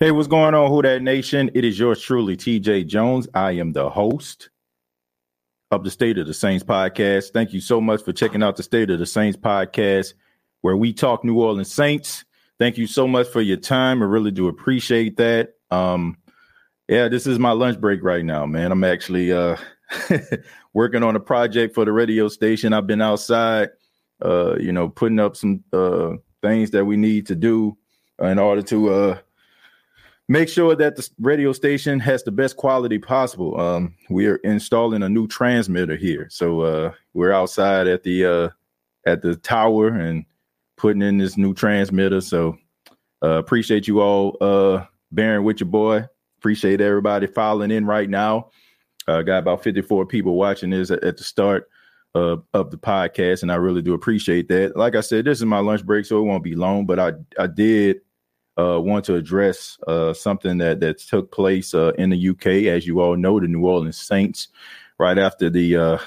Hey, what's going on, Who Dat Nation? It is yours truly, TJ Jones. I am the host of the State of the Saints podcast. Thank you so much for checking out the State of the Saints podcast, where we talk New Orleans Saints. Thank you so much for your time. I really do appreciate that. Um, yeah, this is my lunch break right now, man. I'm actually uh working on a project for the radio station. I've been outside, uh, you know, putting up some uh things that we need to do in order to uh make sure that the radio station has the best quality possible. Um, we are installing a new transmitter here, so uh, we're outside at the uh, at the tower and putting in this new transmitter. So uh, appreciate you all uh, bearing with your boy. Appreciate everybody filing in right now. Uh, got about 54 people watching this at, at the start of, of the podcast, and I really do appreciate that. Like I said, this is my lunch break, so it won't be long. But I I did uh, want to address uh, something that that took place uh, in the UK. As you all know, the New Orleans Saints, right after the uh,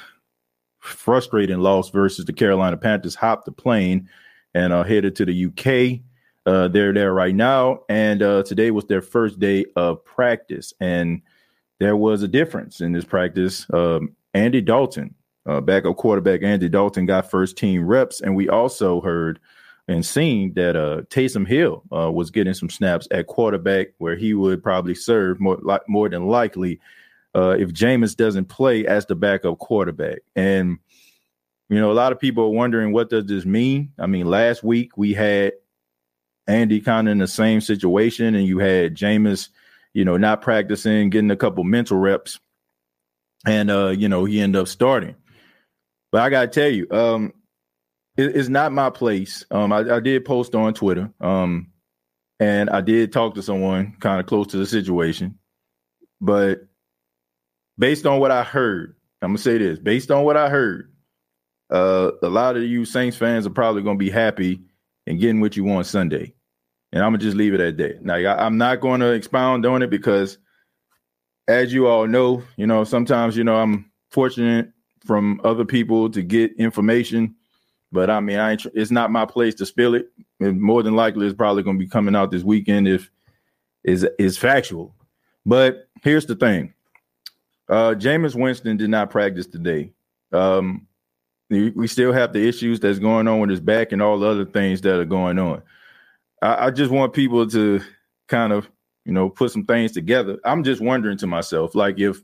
frustrating loss versus the Carolina Panthers, hopped the plane and uh, headed to the UK. Uh, they're there right now, and today was their first day of practice, and there was a difference in this practice. Um, Andy Dalton, backup quarterback Andy Dalton, got first team reps, and we also heard and seen that uh, Taysom Hill uh, was getting some snaps at quarterback, where he would probably serve more like more than likely uh, if Jameis doesn't play as the backup quarterback. And you know, a lot of people are wondering what does this mean. I mean, last week we had Andy kind of in the same situation, and you had Jameis, you know, not practicing, getting a couple mental reps, and uh, you know, he ended up starting. But I gotta tell you, um, it, it's not my place. Um, I, I, did post on Twitter, um, and I did talk to someone kind of close to the situation, but based on what I heard, I'm gonna say this: based on what I heard, uh, a lot of you Saints fans are probably gonna be happy and getting what you want Sunday, and I'm gonna just leave it at that. Now, I, I'm not going to expound on it because, as you all know, you know sometimes you know I'm fortunate from other people to get information but I mean, I ain't, it's not my place to spill it. And more than likely, it's probably going to be coming out this weekend if is is factual. But here's the thing: uh, Jameis Winston did not practice today. Um, we still have the issues that's going on with his back and all the other things that are going on. I, I just want people to kind of, you know, put some things together. I'm just wondering to myself, like if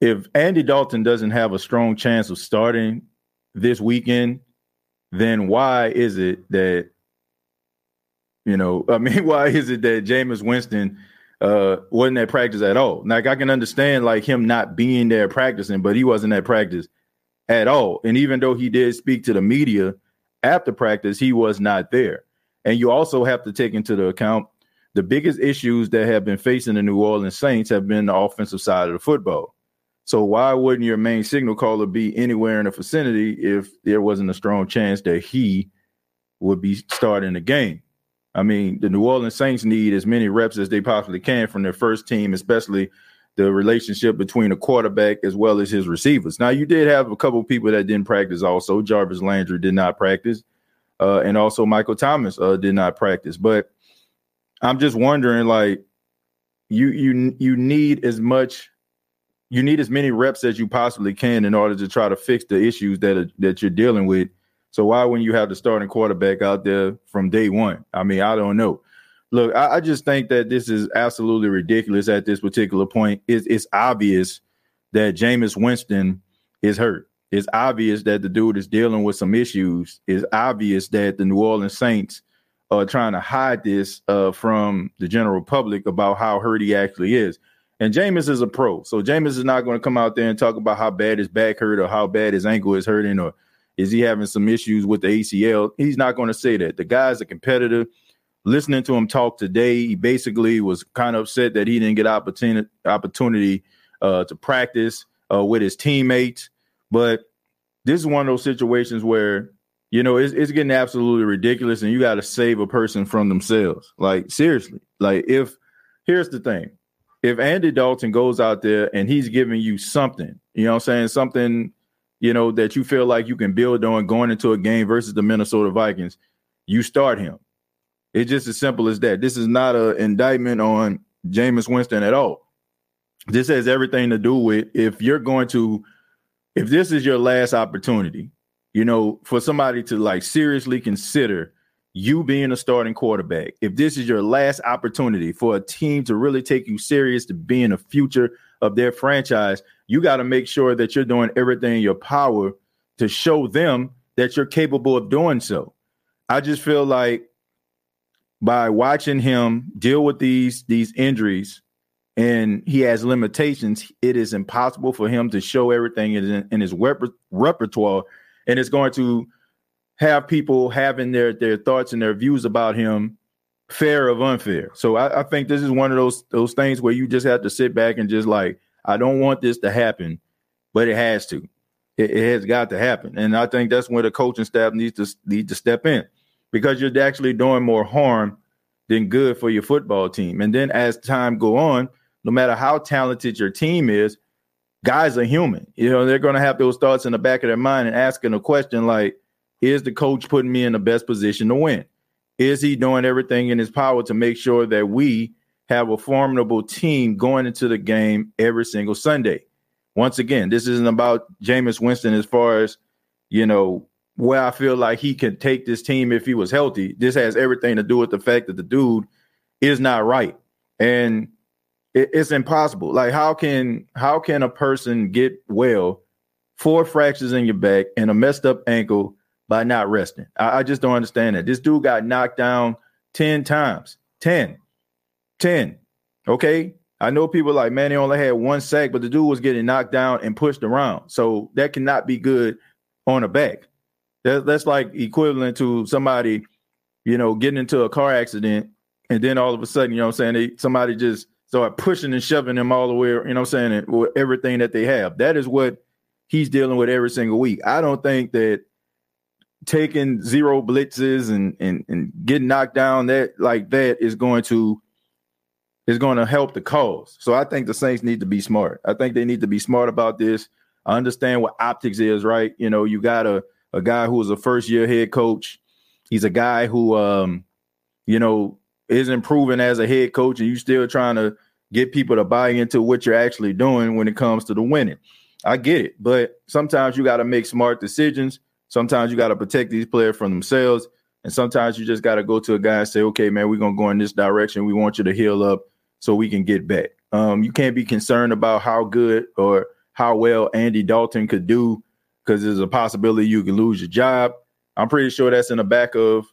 if Andy Dalton doesn't have a strong chance of starting this weekend, then why is it that you know, I mean, why is it that Jameis Winston uh wasn't at practice at all? Like I can understand like him not being there practicing, but he wasn't at practice at all. And even though he did speak to the media after practice, he was not there. And you also have to take into the account the biggest issues that have been facing the New Orleans Saints have been the offensive side of the football. So why wouldn't your main signal caller be anywhere in the vicinity if there wasn't a strong chance that he would be starting the game. I mean, the New Orleans Saints need as many reps as they possibly can from their first team, especially the relationship between the quarterback as well as his receivers. Now, you did have a couple people that didn't practice. Also, Jarvis Landry did not practice, uh, and also Michael Thomas uh, did not practice. But I'm just wondering, like, you you you need as much, you need as many reps as you possibly can in order to try to fix the issues that are, that you're dealing with so why wouldn't you have the starting quarterback out there from day one? I mean, I don't know. Look, I, I just think that this is absolutely ridiculous at this particular point. It's, it's obvious that Jameis Winston is hurt. It's obvious that the dude is dealing with some issues. It's obvious that the New Orleans Saints are trying to hide this uh, from the general public about how hurt he actually is. And Jameis is a pro, so Jameis is not going to come out there and talk about how bad his back hurt or how bad his ankle is hurting or is he having some issues with the ACL? He's not going to say that. The guy's a competitor. Listening to him talk today, he basically was kind of upset that he didn't get opportunity opportunity uh, to practice uh, with his teammates. But this is one of those situations where you know it's, it's getting absolutely ridiculous, and you got to save a person from themselves. Like seriously, like if here's the thing, if Andy Dalton goes out there and he's giving you something, you know, what I'm saying something you know, that you feel like you can build on going into a game versus the Minnesota Vikings, you start him. It's just as simple as that. This is not an indictment on Jameis Winston at all. This has everything to do with if you're going to, if this is your last opportunity, you know, for somebody to like seriously consider you being a starting quarterback, if this is your last opportunity for a team to really take you serious to being a future of their franchise, you got to make sure that you're doing everything in your power to show them that you're capable of doing so. I just feel like by watching him deal with these these injuries and he has limitations, it is impossible for him to show everything in, in his rep- repertoire, and it's going to have people having their their thoughts and their views about him fair of unfair. So I, I, think this is one of those those things where you just have to sit back and just like, I don't want this to happen, but it has to. It, it has got to happen, and I think that's where the coaching staff needs to need to step in because you're actually doing more harm than good for your football team. And then as time go on, no matter how talented your team is, guys are human. You know, they're going to have those thoughts in the back of their mind and asking a question like, "Is the coach putting me in the best position to win?" Is he doing everything in his power to make sure that we have a formidable team going into the game every single Sunday? Once again, this isn't about Jameis Winston as far as, you know, where I feel like he can take this team if he was healthy. This has everything to do with the fact that the dude is not right. And it, it's impossible. Like how can how can a person get well, four fractures in your back and a messed up ankle by not resting. I, I, just don't understand that. This dude got knocked down 10 times. 10. 10. Okay. I know people like, man, he only had one sack, but the dude was getting knocked down and pushed around. So that cannot be good on a back. That, that's like equivalent to somebody, you know, getting into a car accident and then all of a sudden, you know I'm saying, they, somebody just start pushing and shoving them all the way, you know I'm saying, with everything that they have. That is what he's dealing with every single week. I don't think that taking zero blitzes and and and getting knocked down that like that is going to is going to help the cause. So I think the Saints need to be smart. I think they need to be smart about this. I understand what optics is, right? You know, you got a a guy who was a first year head coach. He's a guy who um, you know, is improving as a head coach, and you still trying to get people to buy into what you're actually doing when it comes to the winning. I get it, but sometimes you got to make smart decisions Sometimes you got to protect these players from themselves. And sometimes you just got to go to a guy and say, okay, man, we're going to go in this direction. We want you to heal up so we can get back. Um, you can't be concerned about how good or how well Andy Dalton could do because there's a possibility you could lose your job. I'm pretty sure that's in the back of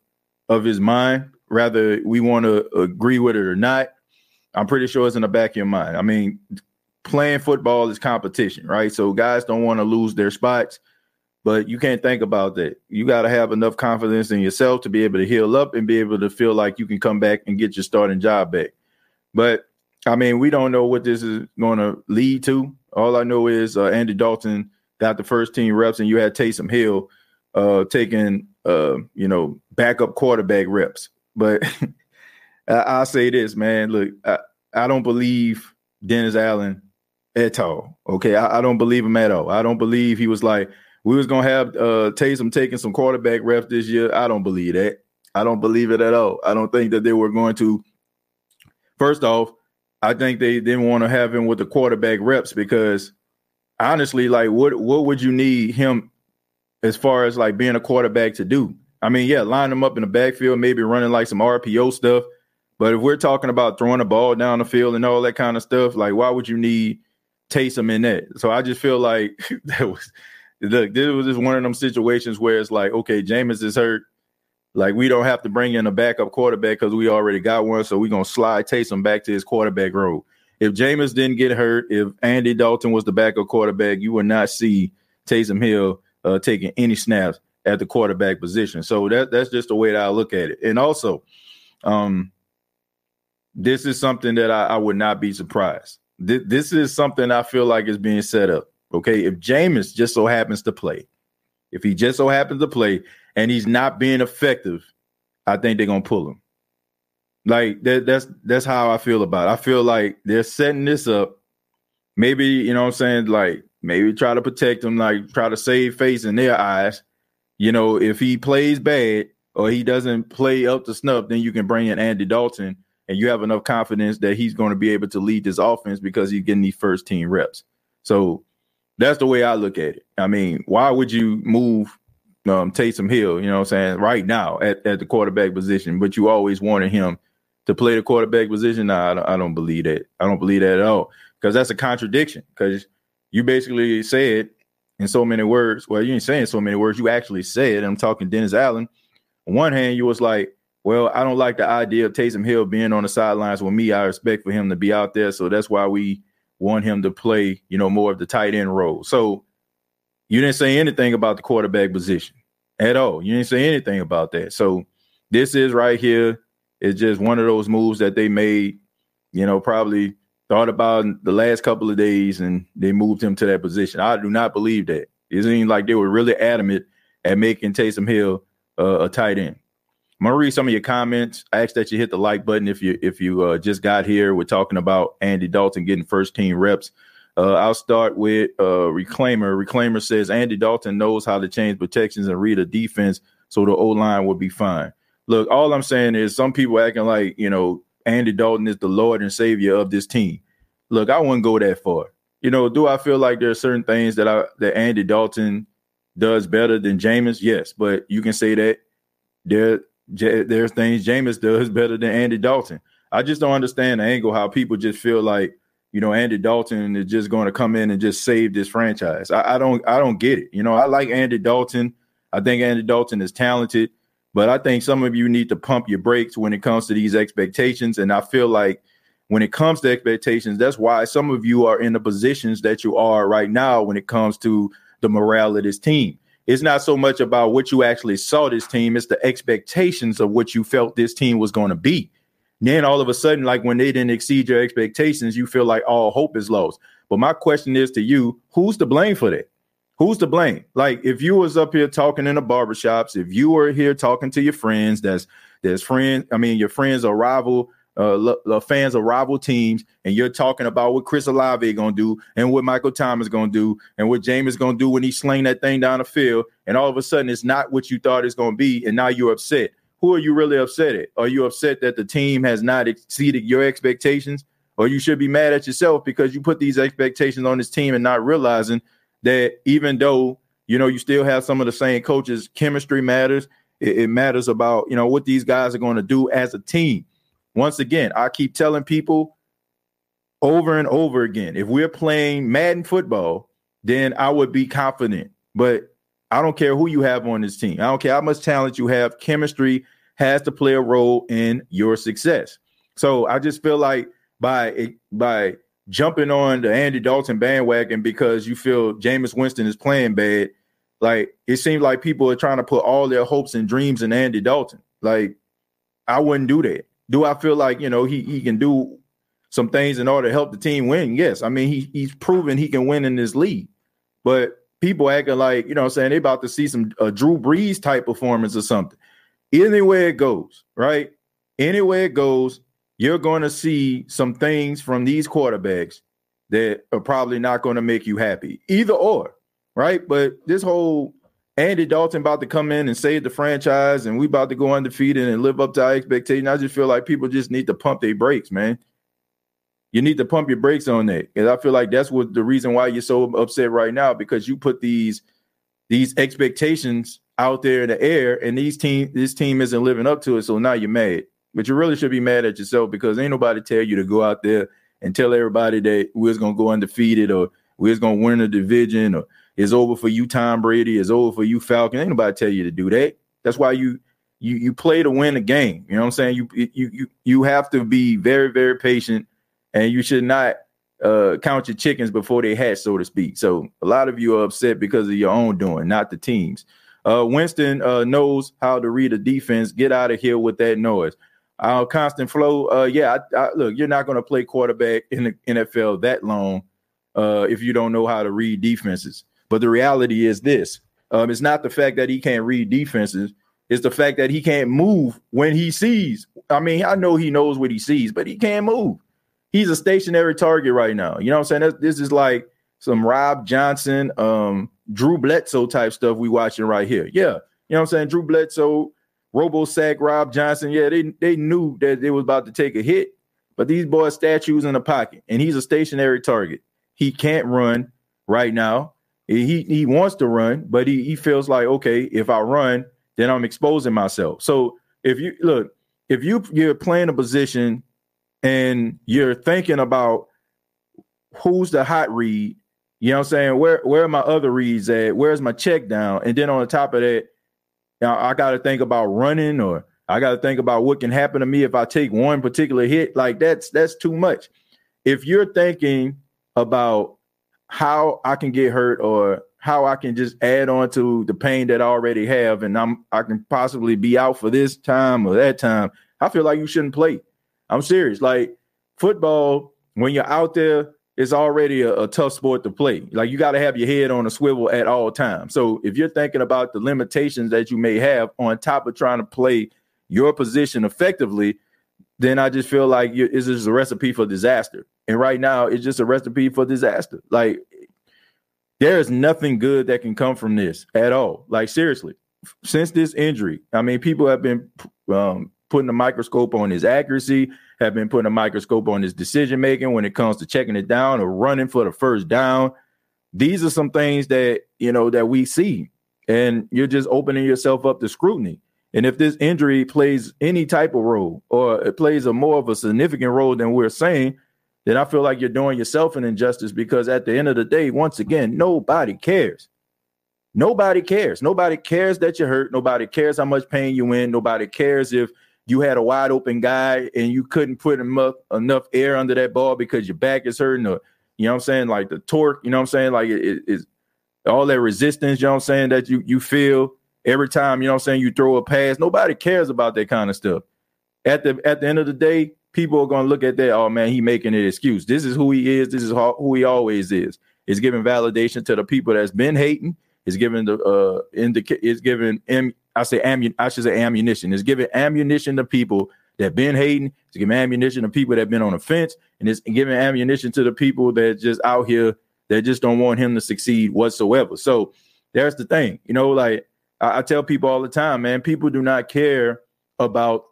of his mind, whether we want to agree with it or not. I'm pretty sure it's in the back of your mind. I mean, playing football is competition, right? So guys don't want to lose their spots. But you can't think about that. You got to have enough confidence in yourself to be able to heal up and be able to feel like you can come back and get your starting job back. But I mean, we don't know what this is going to lead to. All I know is uh, Andy Dalton got the first team reps, and you had Taysom Hill uh, taking uh, you know backup quarterback reps. But I, will say this, man. Look, I, I don't believe Dennis Allen at all. Okay, I, I, don't believe him at all. I don't believe he was like we was gonna have uh, Taysom taking some quarterback reps this year. I don't believe that. I don't believe it at all. I don't think that they were going to. First off, I think they didn't want to have him with the quarterback reps because honestly, like what what would you need him as far as like being a quarterback to do? I mean, yeah, line him up in the backfield, maybe running like some RPO stuff. But if we're talking about throwing the ball down the field and all that kind of stuff, like why would you need Taysom in that? So I just feel like that was look, this was just one of them situations where it's like, okay, Jameis is hurt. Like we don't have to bring in a backup quarterback because we already got one. So we're gonna slide Taysom back to his quarterback role. If Jameis didn't get hurt, if Andy Dalton was the backup quarterback, you would not see Taysom Hill uh, taking any snaps at the quarterback position. So that that's just the way that I look at it. And also, um, this is something that I, I would not be surprised. This, this is something I feel like is being set up. Okay, if Jameis just so happens to play, if he just so happens to play and he's not being effective, I think they're gonna pull him. Like that, that's that's how I feel about it. I feel like they're setting this up. Maybe, you know what I'm saying, like maybe try to protect him, like try to save face in their eyes. You know, if he plays bad or he doesn't play up to snuff, then you can bring in Andy Dalton and you have enough confidence that he's going to be able to lead this offense because he's getting these first team reps. So that's the way I look at it. I mean, why would you move um, Taysom Hill, you know what I'm saying, right now at, at the quarterback position, but you always wanted him to play the quarterback position? Nah, I don't, I don't believe that. I don't believe that at all because that's a contradiction because you basically said in so many words, well, you ain't saying so many words, you actually said, I'm talking Dennis Allen. On one hand, you was like, well, I don't like the idea of Taysom Hill being on the sidelines with me. I expect for him to be out there. So that's why we want him to play, you know, more of the tight end role. So you didn't say anything about the quarterback position at all. You didn't say anything about that. So this is right here. It's just one of those moves that they made, you know, probably thought about the last couple of days and they moved him to that position. I do not believe that. It seems like they were really adamant at making Taysom Hill uh, a tight end. I'm gonna read some of your comments. I ask that you hit the like button if you if you uh, just got here. We're talking about Andy Dalton getting first team reps. Uh, I'll start with uh, Reclaimer. Reclaimer says Andy Dalton knows how to change protections and read a defense, so the O line will be fine. Look, all I'm saying is some people acting like you know Andy Dalton is the Lord and Savior of this team. Look, I wouldn't go that far. You know, do I feel like there are certain things that I that Andy Dalton does better than Jameis? Yes, but you can say that there there's things Jameis does better than Andy Dalton. I just don't understand the angle how people just feel like you know Andy Dalton is just going to come in and just save this franchise. I, I don't I don't get it. You know I like Andy Dalton. I think Andy Dalton is talented, but I think some of you need to pump your brakes when it comes to these expectations. And I feel like when it comes to expectations, that's why some of you are in the positions that you are right now when it comes to the morale of this team it's not so much about what you actually saw this team, it's the expectations of what you felt this team was going to be. And then all of a sudden, like when they didn't exceed your expectations, you feel like all hope is lost. But my question is to you, who's to blame for that? Who's to blame? Like if you was up here talking in the barbershops, if you were here talking to your friends, that's there's friends, I mean, your friends or rival uh, fans of rival teams, and you're talking about what Chris Olave gonna do, and what Michael Thomas gonna do, and what Jameis gonna do when he sling that thing down the field, and all of a sudden it's not what you thought it's gonna be, and now you're upset. Who are you really upset at? Are you upset that the team has not exceeded your expectations, or you should be mad at yourself because you put these expectations on this team and not realizing that even though you know you still have some of the same coaches, chemistry matters. It, it matters about you know what these guys are going to do as a team once again, I keep telling people over and over again if we're playing Madden football, then I would be confident. But I don't care who you have on this team. I don't care how much talent you have. Chemistry has to play a role in your success. So I just feel like by by jumping on the Andy Dalton bandwagon because you feel Jameis Winston is playing bad, like it seems like people are trying to put all their hopes and dreams in Andy Dalton. Like I wouldn't do that. Do I feel like you know he he can do some things in order to help the team win? Yes. I mean he he's proven he can win in this league, but people acting like, you know I'm saying, they about to see some uh, Drew Brees type performance or something. Anywhere it goes, right? Anywhere it goes, you're going to see some things from these quarterbacks that are probably not going to make you happy. Either or, right? But this whole Andy Dalton about to come in and save the franchise and we about to go undefeated and live up to our expectations. I just feel like people just need to pump their brakes, man. You need to pump your brakes on that. And I feel like that's what the reason why you're so upset right now, because you put these these expectations out there in the air and these team this team isn't living up to it. So now you're mad. But you really should be mad at yourself because ain't nobody tell you to go out there and tell everybody that we're gonna go undefeated or we're gonna win the division or it's over for you, Tom Brady, it's over for you, Falcon. Ain't nobody tell you to do that. That's why you you you play to win a game. You know what I'm saying? You you you you have to be very, very patient and you should not uh, count your chickens before they hatch, so to speak. So a lot of you are upset because of your own doing, not the teams. Uh, Winston uh, knows how to read a defense. Get out of here with that noise. Uh, constant flow. Uh, yeah, I, I, look, you're not going to play quarterback in the NFL that long uh, if you don't know how to read defenses. But the reality is this: um, it's not the fact that he can't read defenses; it's the fact that he can't move when he sees. I mean, I know he knows what he sees, but he can't move. He's a stationary target right now. You know what I'm saying? this is like some Rob Johnson, um, Drew Bledsoe type stuff we watching right here. Yeah, you know what I'm saying? Drew Bledsoe Robo Sack, Rob Johnson. Yeah, they they knew that they was about to take a hit, but these boys statues in the pocket, and he's a stationary target. He can't run right now. He he wants to run, but he he feels like okay, if I run, then I'm exposing myself. So if you look, if you you're playing a position and you're thinking about who's the hot read, you know what I'm saying? Where where are my other reads at? Where's my check down? And then on the top of that, I got to think about running or I got to think about what can happen to me if I take one particular hit. Like that's that's too much. If you're thinking about how I can get hurt or how I can just add on to the pain that I already have and I'm I can possibly be out for this time or that time, I feel like you shouldn't play. I'm serious. Like football, when you're out there, it's already a, a, tough sport to play. Like you got to have your head on a swivel at all times. So if you're thinking about the limitations that you may have on top of trying to play your position effectively, then I just feel like it's just a recipe for disaster. And right now, it's just a recipe for disaster. Like there is nothing good that can come from this at all. Like seriously, since this injury, I mean, people have been um, putting a microscope on his accuracy have been putting a microscope on his decision making when it comes to checking it down or running for the first down. These are some things that you know that we see, and you're just opening yourself up to scrutiny. And if this injury plays any type of role, or it plays a more of a significant role than we're saying, then I feel like you're doing yourself an injustice because at the end of the day, once again, nobody cares. Nobody cares. Nobody cares that you're hurt. Nobody cares how much pain you in. Nobody cares if you had a wide open guy and you couldn't put enough enough air under that ball because your back is hurting or you know what I'm saying like the torque you know what I'm saying like it is all that resistance you know what I'm saying that you you feel every time you know I'm saying you throw a pass nobody cares about that kind of stuff at the at the end of the day people are to look at that oh man he making an excuse this is who he is this is who he always is it's giving validation to the people that's been hating it's giving the uh indica- it's giving I say ammun- I should say ammunition. It's giving ammunition to people that been hating. It's giving ammunition to people that been on the fence, and it's giving ammunition to the people that just out here that just don't want him to succeed whatsoever. So there's the thing, you know, like I, I tell people all the time, man, people do not care about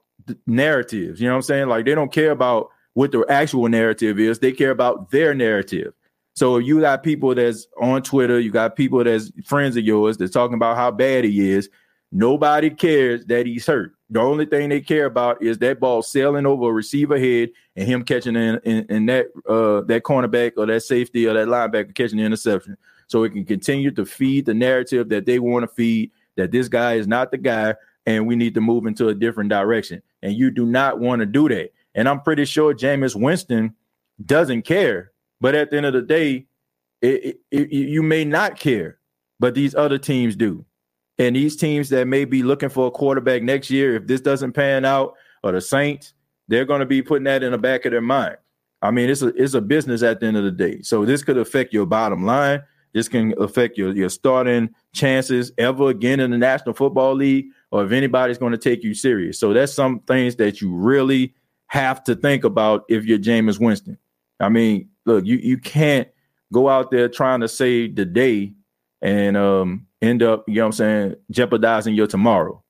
narratives. You know what I'm saying? Like they don't care about what the actual narrative is. They care about their narrative. So you got people that's on Twitter, you got people that's friends of yours that's talking about how bad he is, Nobody cares that he's hurt. The only thing they care about is that ball sailing over a receiver head and him catching in, in, in that uh, that cornerback or that safety or that linebacker catching the interception. So it can continue to feed the narrative that they want to feed that this guy is not the guy and we need to move into a different direction. And you do not want to do that. And I'm pretty sure Jameis Winston doesn't care. But at the end of the day, it, it, it, you may not care, but these other teams do. And these teams that may be looking for a quarterback next year, if this doesn't pan out, or the Saints, they're going to be putting that in the back of their mind. I mean, it's a it's a business at the end of the day. So this could affect your bottom line. This can affect your, your starting chances ever again in the National Football League or if anybody's going to take you serious. So that's some things that you really have to think about if you're Jameis Winston. I mean, look, you you can't go out there trying to save the day and um, end up, you know what I'm saying, jeopardizing your tomorrow.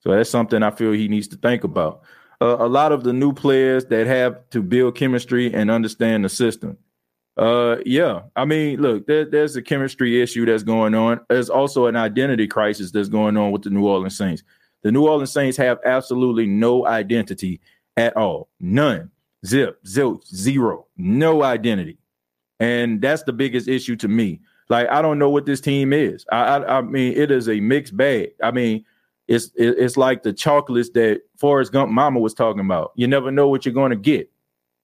So that's something I feel he needs to think about. Uh, a lot of the new players that have to build chemistry and understand the system. Uh, yeah. I mean, look, there, there's a chemistry issue that's going on. There's also an identity crisis that's going on with the New Orleans Saints. The New Orleans Saints have absolutely no identity at all. None. Zip, zilch, zero. No identity. And that's the biggest issue to me. Like, I don't know what this team is. I, I, I mean, it is a mixed bag. I mean, it's it's like the chocolates that Forrest Gump mama was talking about. You never know what you're going to get.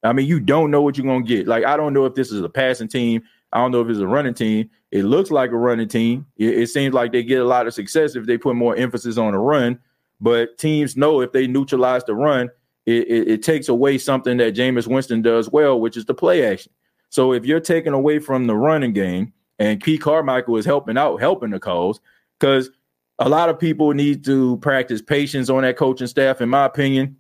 I mean, you don't know what you're gonna get. Like, I don't know if this is a passing team. I don't know if it's a running team. It looks like a running team. It, it seems like they get a lot of success if they put more emphasis on the run. But teams know if they neutralize the run, it, it, it takes away something that Jameis Winston does well, which is the play action. So if you're taking away from the running game, and Pete Carmichael is helping out, helping the cause, because a lot of people need to practice patience on that coaching staff. In my opinion,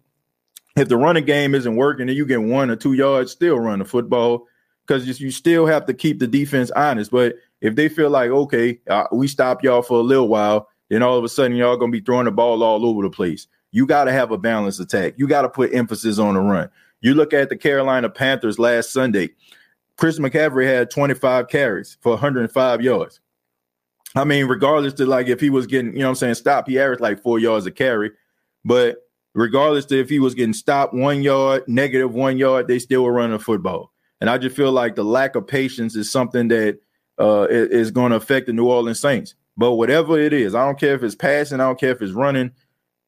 if the running game isn't working and you get one or two yards, still run the football because you still have to keep the defense honest. But if they feel like, okay, uh, we stop y'all for a little while, then all of a sudden y'all gonna be throwing the ball all over the place. You got to have a balanced attack. You got to put emphasis on the run. You look at the Carolina Panthers last Sunday. Chris McCaffrey had 25 carries for 105 yards. I mean, regardless to like if he was getting, you know I'm saying, stop, he averaged like four yards a carry. But regardless if he was getting stopped one yard, negative one yard, they still were running football. And I just feel like the lack of patience is something that uh, is going to affect the New Orleans Saints. But whatever it is, I don't care if it's passing, I don't care if it's running.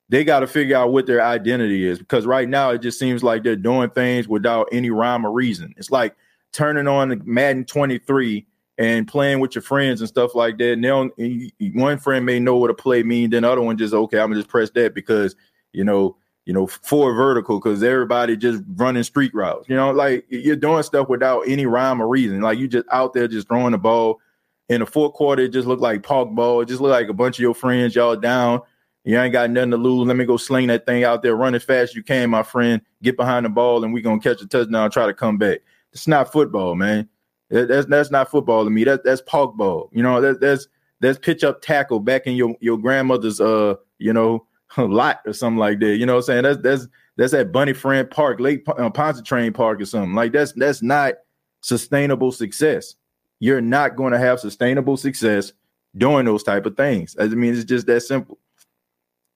They got to figure out what their identity is because right now it just seems like they're doing things without any rhyme or reason. It's like turning on Madden 23 and playing with your friends and stuff like that. And one friend may know what a play means, then the other one just okay, I'm gonna just press that because you know, you know, four vertical because everybody just running street routes. You know, like you're doing stuff without any rhyme or reason. Like you just out there just throwing the ball. In the fourth quarter, it just looked like park ball. It just looked like a bunch of your friends, y'all down. You ain't got nothing to lose. Let me go sling that thing out there, run as fast as you can, my friend. Get behind the ball, and we gonna catch a touchdown. Try to come back. It's not football, man. that's that's not football to me. That that's park ball. You know, that, that's that's pitch up tackle back in your your grandmother's uh you know lot or something like that. You know what I'm saying? That's that's that's at Bunny Friend Park, Lake uh, Pontchartrain Park or something. Like that's that's not sustainable success. You're not going to have sustainable success doing those type of things. I mean, it's just that simple.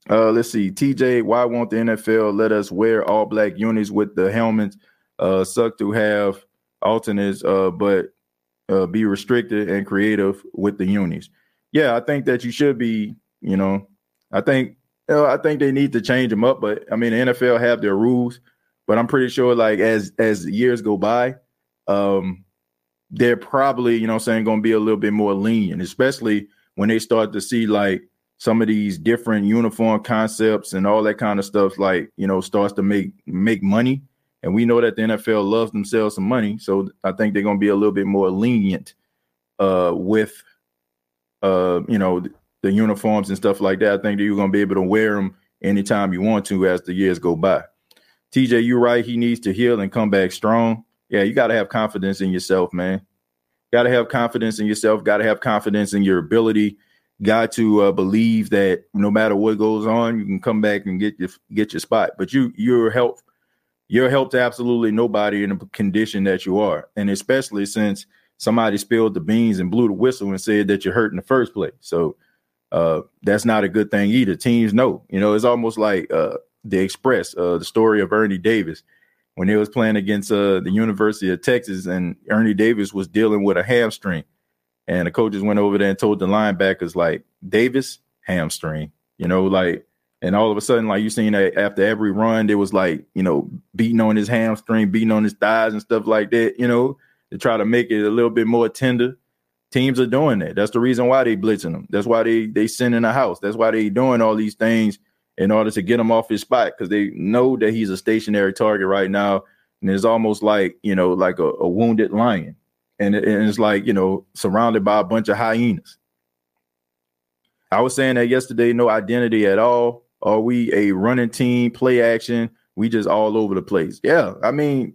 Uh, let's see. TJ, why won't the NFL let us wear all black unis with the helmets? Uh, suck to have alternates, uh, but uh, be restricted and creative with the unis. Yeah, I think that you should be. You know, I think you know, I think they need to change them up. But I mean, the NFL have their rules, but I'm pretty sure like as as years go by, um, they're probably you know I'm saying going to be a little bit more lenient, especially when they start to see like some of these different uniform concepts and all that kind of stuff like you know starts to make make money and we know that the NFL loves themselves some money so I think they're going to be a little bit more lenient uh with uh you know the uniforms and stuff like that. I think that you're going to be able to wear them anytime you want to as the years go by. TJ, you're right. He needs to heal and come back strong. Yeah, you got to have confidence in yourself, man. Got to have confidence in yourself. Got to have confidence in your ability. Got to uh, believe that no matter what goes on, you can come back and get your get your spot. But you you're help you're helped absolutely nobody in the condition that you are, and especially since somebody spilled the beans and blew the whistle and said that you're hurt in the first place. So uh, that's not a good thing either. Teams know, you know, it's almost like uh, the Express, uh, the story of Ernie Davis. When they was playing against uh, the University of Texas, and Ernie Davis was dealing with a hamstring, and the coaches went over there and told the linebackers like Davis hamstring, you know, like, and all of a sudden, like you seen that after every run, there was like you know beating on his hamstring, beating on his thighs and stuff like that, you know, to try to make it a little bit more tender teams are doing that. That's the reason why they blitzing them. That's why they they send in a house. That's why they doing all these things in order to get him off his spot because they know that he's a stationary target right now, and it's almost like you know like a, a wounded lion. and, it, and it's like you know surrounded by a bunch of hyenas. I was saying that yesterday, no identity at all. Are we a running team, play action? We just all over the place. Yeah, I mean,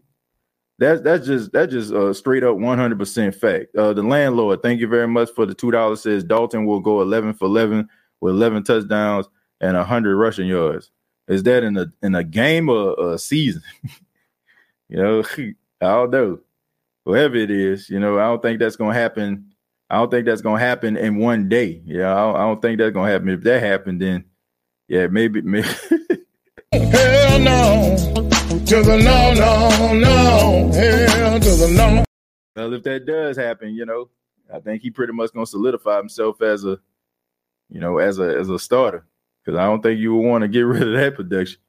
that's that's just that's just a straight up 100% fact. Uh, the landlord, thank you very much for the two dollars. Says Dalton will go 11 for 11 with 11 touchdowns and 100 rushing yards. Is that in a in a game or a season? you know, I don't know. Whatever it is, you know, I don't think that's gonna happen. I don't think that's gonna happen in one day. Yeah, I don't, I don't think that's gonna happen. If that happened, then yeah, maybe. maybe. Hell no, to the no, no, no, hell to the no. Well, if that does happen, you know, I think he pretty much gonna solidify himself as a, you know, as a as a starter because I don't think you would want to get rid of that production.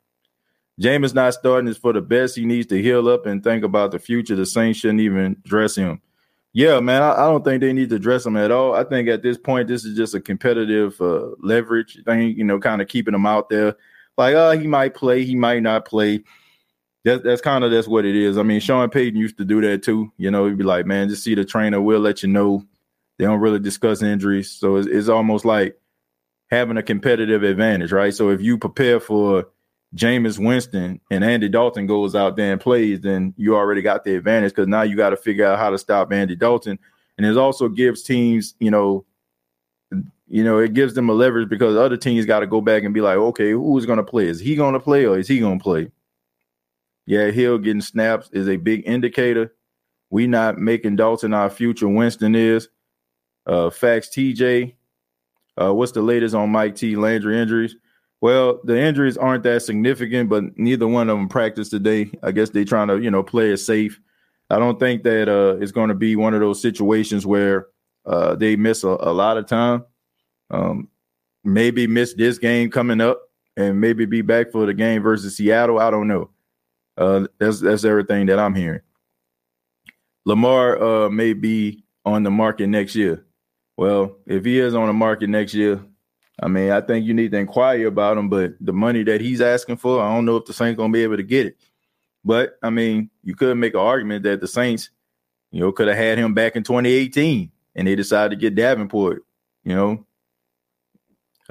Jameis not starting is for the best. He needs to heal up and think about the future. The Saints shouldn't even dress him. Yeah, man, I, I don't think they need to dress him at all. I think at this point, this is just a competitive uh, leverage thing, you know, kind of keeping him out there. Like, oh, he might play, he might not play. That, that's kind of that's what it is. I mean, Sean Payton used to do that too. You know, he'd be like, man, just see the trainer. We'll let you know. They don't really discuss injuries, so it's, it's almost like having a competitive advantage, right? So if you prepare for Jameis Winston and Andy Dalton goes out there and plays, then you already got the advantage because now you got to figure out how to stop Andy Dalton. And it also gives teams, you know, you know, it gives them a leverage because other teams got to go back and be like, okay, who's going to play? Is he going to play or is he going to play? Yeah, Hill getting snaps is a big indicator. We not making Dalton our future. Winston is. Uh, facts, TJ. Uh, what's the latest on Mike T. Landry injuries? Well, the injuries aren't that significant, but neither one of them practiced today. I guess they're trying to, you know, play it safe. I don't think that uh, it's going to be one of those situations where uh, they miss a, a, lot of time. Um, maybe miss this game coming up, and maybe be back for the game versus Seattle. I don't know. Uh, that's that's everything that I'm hearing. Lamar uh, may be on the market next year. Well, if he is on the market next year, I mean, I think you need to inquire about him. But the money that he's asking for, I don't know if the Saints gonna be able to get it. But I mean, you could make an argument that the Saints, you know, could have had him back in 2018, and they decided to get Davenport. You know,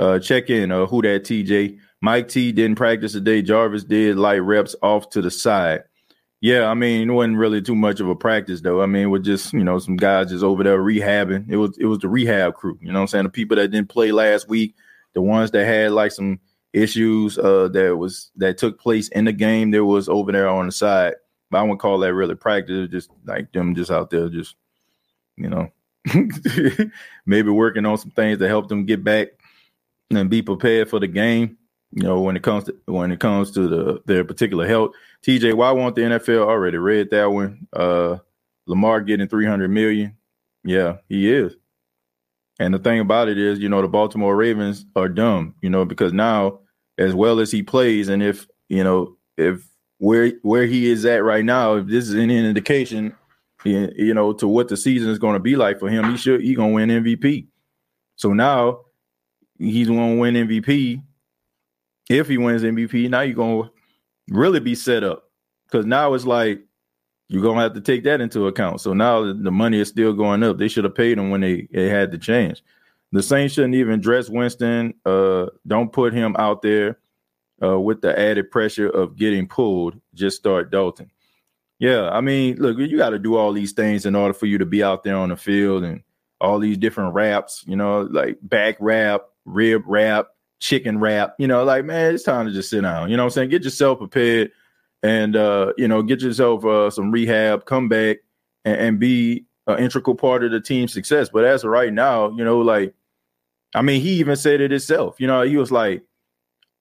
uh, check in. Uh, who that TJ? Mike T didn't practice today. Jarvis did light reps off to the side. Yeah, I mean, it wasn't really too much of a practice though. I mean, with just you know some guys just over there rehabbing. It was it was the rehab crew. You know what I'm saying? The people that didn't play last week, the ones that had like some issues uh that was that took place in the game, there was over there on the side. But I wouldn't call that really practice. Just like them just out there, just you know, maybe working on some things to help them get back and be prepared for the game. You know, when it comes to when it comes to the their particular health. TJ, why won't the NFL already read that one? Uh Lamar getting 300 million. Yeah, he is. And the thing about it is, you know, the Baltimore Ravens are dumb, you know, because now as well as he plays and if, you know, if where where he is at right now, if this is any indication, you know, to what the season is going to be like for him, he should he to win MVP. So now he's to win MVP if he wins MVP, now you're gonna really be set up because now it's like you're gonna have to take that into account. So now the money is still going up. They should have paid him when they, they had the chance. The Saints shouldn't even dress Winston. Uh, don't put him out there uh, with the added pressure of getting pulled. Just start Dalton. Yeah, I mean, look, you got to do all these things in order for you to be out there on the field and all these different wraps. You know, like back wrap, rib wrap, chicken wrap. You know, like man, it's time to just sit down. You know I'm saying? Get yourself prepared and uh, you know, get yourself uh, some rehab, come back and, and be an integral part of the team's success. But as of right now, you know, like I mean, he even said it himself. You know, he was like,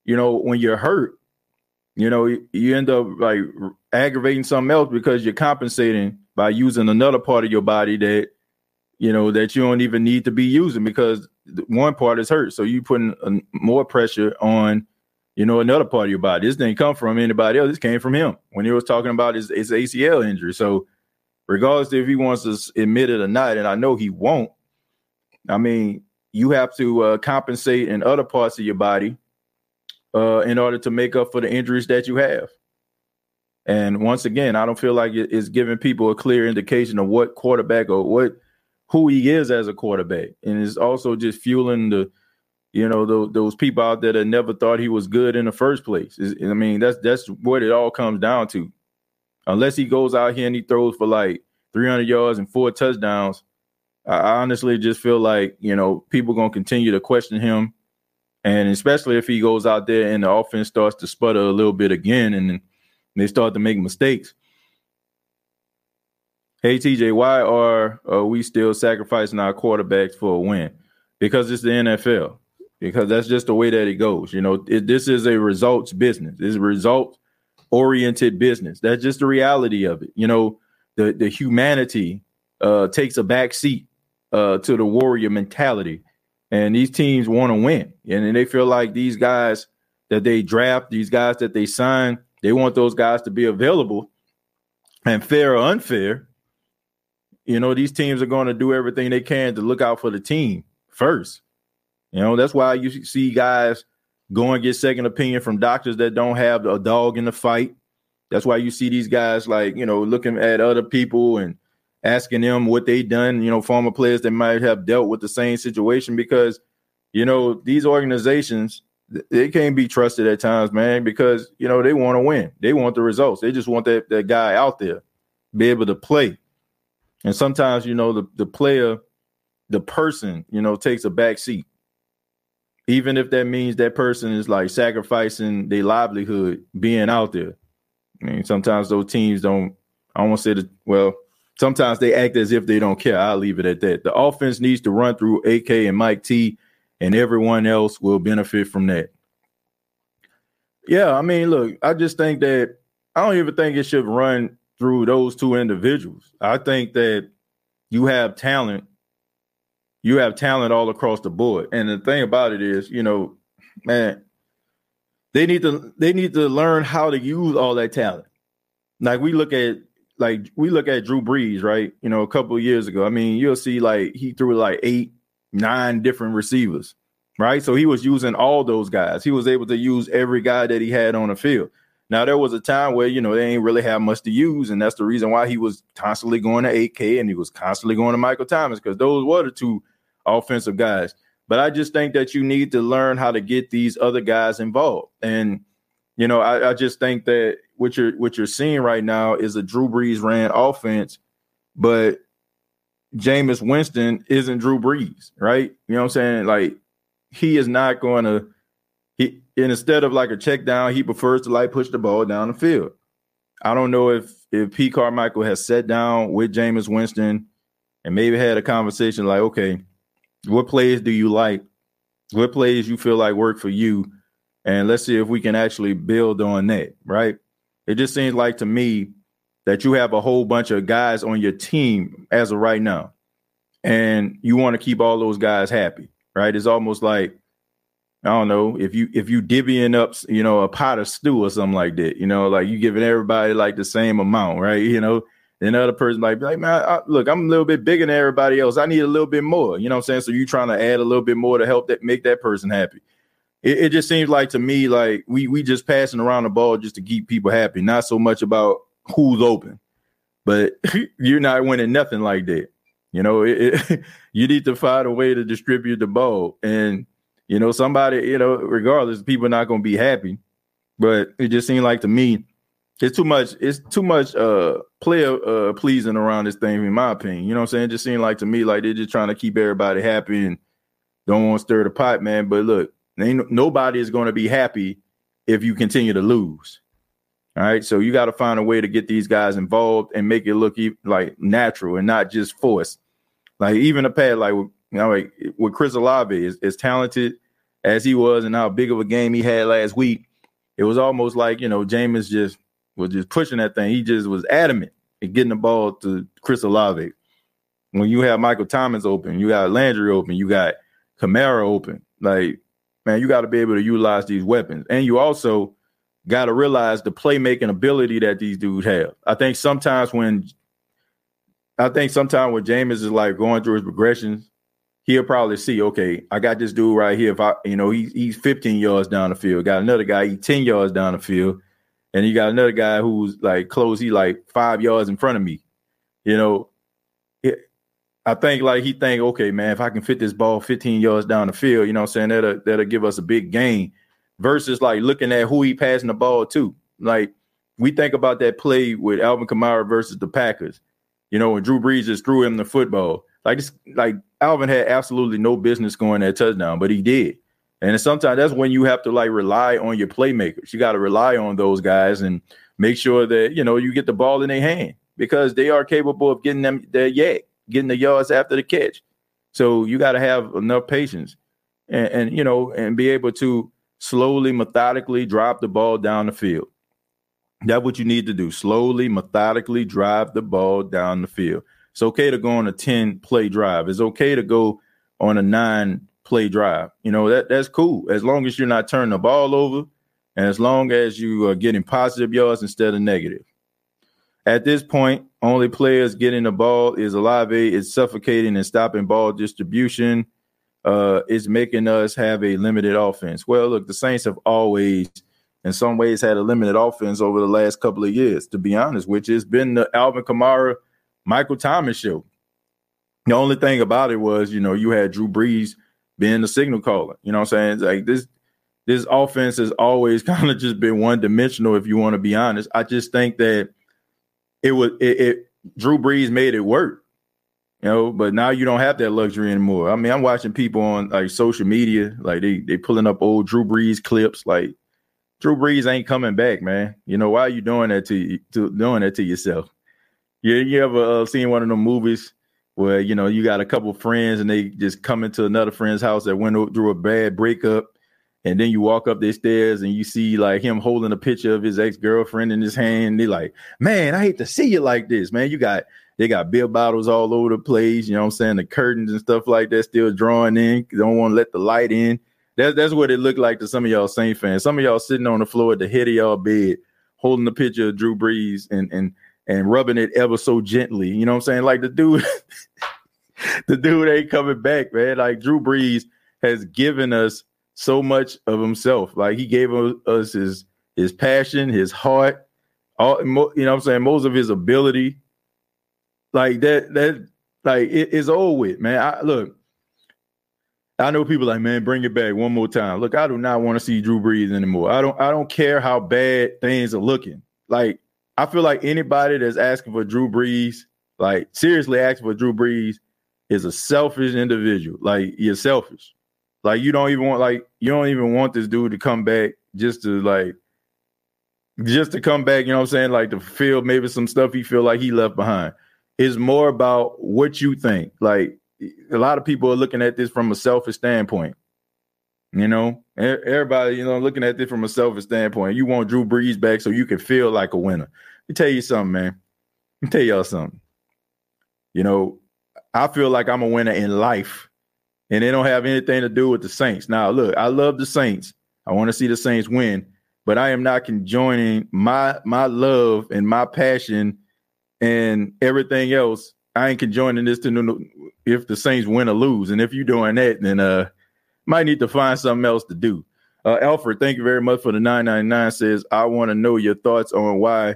you know, when you're hurt, you know, you end up like aggravating something else because you're compensating by using another part of your body that you know that you don't even need to be using because one part is hurt. So you putting more pressure on, you know, another part of your body. This didn't come from anybody else. This came from him when he was talking about his, his ACL injury. So regardless if he wants to admit it or not, and I know he won't. I mean, you have to uh, compensate in other parts of your body uh, in order to make up for the injuries that you have. And once again, I don't feel like it's giving people a clear indication of what quarterback or what who he is as a quarterback, and it's also just fueling the, you know, those, those people out there that never thought he was good in the first place. I mean, that's that's what it all comes down to. Unless he goes out here and he throws for like 300 yards and four touchdowns, I honestly just feel like you know people gonna continue to question him, and especially if he goes out there and the offense starts to sputter a little bit again, and they start to make mistakes. Hey TJ, why are uh, we still sacrificing our quarterbacks for a win? Because it's the NFL. Because that's just the way that it goes. You know, it, this is a results business. It's a result oriented business. That's just the reality of it. You know, the the humanity uh, takes a back seat uh, to the warrior mentality, and these teams want to win, and they feel like these guys that they draft, these guys that they sign, they want those guys to be available. And fair or unfair, you know, these teams are going to do everything they can to look out for the team first. You know, that's why you see guys go and get second opinion from doctors that don't have a dog in the fight. That's why you see these guys like, you know, looking at other people and asking them what they done, you know, former players that might have dealt with the same situation because, you know, these organizations they can't be trusted at times, man, because you know they want to win. They want the results. They just want that that guy out there, be able to play. And sometimes, you know, the the player, the person, you know, takes a back seat. Even if that means that person is like sacrificing their livelihood being out there. I mean, sometimes those teams don't. I don't say that. Well, sometimes they act as if they don't care. I'll leave it at that. The offense needs to run through AK and Mike T and everyone else will benefit from that. Yeah, I mean, look, I just think that I don't even think it should run through those two individuals. I think that you have talent, you have talent all across the board. And the thing about it is, you know, man, they need to they need to learn how to use all that talent. Like we look at like we look at Drew Brees, right? You know, a couple years ago. I mean, you'll see like he threw like eight nine different receivers, right? So he was using all those guys. He was able to use every guy that he had on the field. Now there was a time where you know they ain't really have much to use, and that's the reason why he was constantly going to AK and he was constantly going to Michael Thomas because those were the two offensive guys. But I just think that you need to learn how to get these other guys involved, and you know I, I just think that what you're what you're seeing right now is a Drew Brees ran offense, but Jameis Winston isn't Drew Brees, right? You know what I'm saying? Like he is not going to and instead of like a check down, he prefers to like push the ball down the field. I don't know if if P. Carmichael has sat down with Jameis Winston and maybe had a conversation like, okay, what plays do you like? What plays you feel like work for you? And let's see if we can actually build on that, right? It just seems like to me that you have a whole bunch of guys on your team as of right now, and you want to keep all those guys happy, right? It's almost like I don't know if you if you divvying up, you know, a pot of stew or something like that. You know, like you giving everybody like the same amount, right? You know, and the other person might be like, man, I, look, I'm a little bit bigger than everybody else. I need a little bit more. You know what I'm saying? So you trying to add a little bit more to help that make that person happy. It, it just seems like to me like we we just passing around the ball just to keep people happy, not so much about who's open. But you're not winning nothing like that. You know, it, it, you need to find a way to distribute the ball. And, you know, somebody, you know, regardless, people are not to be happy. But it just seemed like to me, it's too much, it's too much uh player uh pleasing around this thing, in my opinion. You know what I'm saying? It just seemed like to me like they're just trying to keep everybody happy and don't want to stir the pot, man. But look, ain't nobody is going to be happy if you continue to lose. All right. So you got to find a way to get these guys involved and make it look like natural and not just forced. Like even a pad, like, you know, like with Chris Olave is as talented as he was and how big of a game he had last week, it was almost like, you know, Jameis just was just pushing that thing. He just was adamant in getting the ball to Chris Olave. When you have Michael Thomas open, you got Landry open, you got Kamara open. Like, man, you got to be able to utilize these weapons. And you also got to realize the playmaking ability that these dudes have. I think sometimes when I think sometimes when Jameis is like going through his progressions, he'll probably see, okay, I got this dude right here. If I, you know, he, he's 15 yards down the field, got another guy, he's 10 yards down the field. and you got another guy who's like close, he like five yards in front of me. You know, it, I think like he think, okay, man, if I can fit this ball 15 yards down the field, you know I'm saying, that'll that'll give us a big gain versus like looking at who he passing the ball to. Like we think about that play with Alvin Kamara versus the Packers. You know, when Drew Brees just threw him the football. Like it's like Alvin had absolutely no business going that touchdown, but he did. And sometimes that's when you have to like rely on your playmakers. You got to rely on those guys and make sure that you know you get the ball in their hand because they are capable of getting them their YAC, getting the yards after the catch. So you got to have enough patience and, and you know and be able to slowly, methodically drop the ball down the field. That's what you need to do. Slowly, methodically drive the ball down the field. It's okay to go on a 10 play drive. It's okay to go on a nine play drive. You know, that that's cool as long as you're not turning the ball over and as long as you are getting positive yards instead of negative. At this point, only players getting the ball is Olave is suffocating and stopping ball distribution. Uh, is making us have a limited offense. Well, look, the Saints have always, in some ways, had a limited offense over the last couple of years. To be honest, which has been the Alvin Kamara, Michael Thomas show. The only thing about it was, you know, you had Drew Brees being the signal caller. You know what I'm saying? like this this offense has always kind of just been one dimensional, if you want to be honest. I just think that it was it, it Drew Brees made it work. You know, but now you don't have that luxury anymore. I mean, I'm watching people on like social media, like they they pulling up old Drew Brees clips, like Drew Brees ain't coming back, man. You know why are you doing that to, to doing that to yourself? You you ever uh, seen one of them movies where you know you got a couple friends and they just come into another friend's house that went through a bad breakup and then you walk up the stairs and you see like him holding a picture of his ex-girlfriend in his hand they're like man i hate to see you like this man. You got they got beer bottles all over the place you know what i'm saying? The curtains and stuff like that still drawing in don't want to let the light in. That's that's what it looked like to some of y'all Saint fans. Some of y'all sitting on the floor at the head of y'all bed holding the picture of drew brees and and and rubbing it ever so gently. You know what I'm saying? Like the dude, the dude ain't coming back, man. Like Drew Brees has given us so much of himself. Like he gave us his his passion, his heart, all you know what I'm saying, most of his ability. Like that, that like it's over with, man. I look. I know people like, man, bring it back one more time. Look, I do not want to see Drew Brees anymore. I don't I don't care how bad things are looking. Like I feel like anybody that's asking for Drew Brees, like seriously asking for Drew Brees, is a selfish individual. Like you're selfish. Like you don't even want like you don't even want this dude to come back just to like just to come back, you know what I'm saying? Like to feel maybe some stuff he feel like he left behind. It's more about what you think. Like a lot of people are looking at this from a selfish standpoint. You know, everybody, you know, looking at this from a selfish standpoint. You want Drew Brees back so you can feel like a winner. Me tell you something, man. Let me tell y'all something. You know, I feel like I'm a winner in life, and it don't have anything to do with the Saints. Now, look, I love the Saints. I want to see the Saints win, but I am not conjoining my my love and my passion and everything else. I ain't conjoining this to if the Saints win or lose. And if you're doing that, then uh might need to find something else to do. Uh, Alfred, thank you very much for the 999 says, I want to know your thoughts on why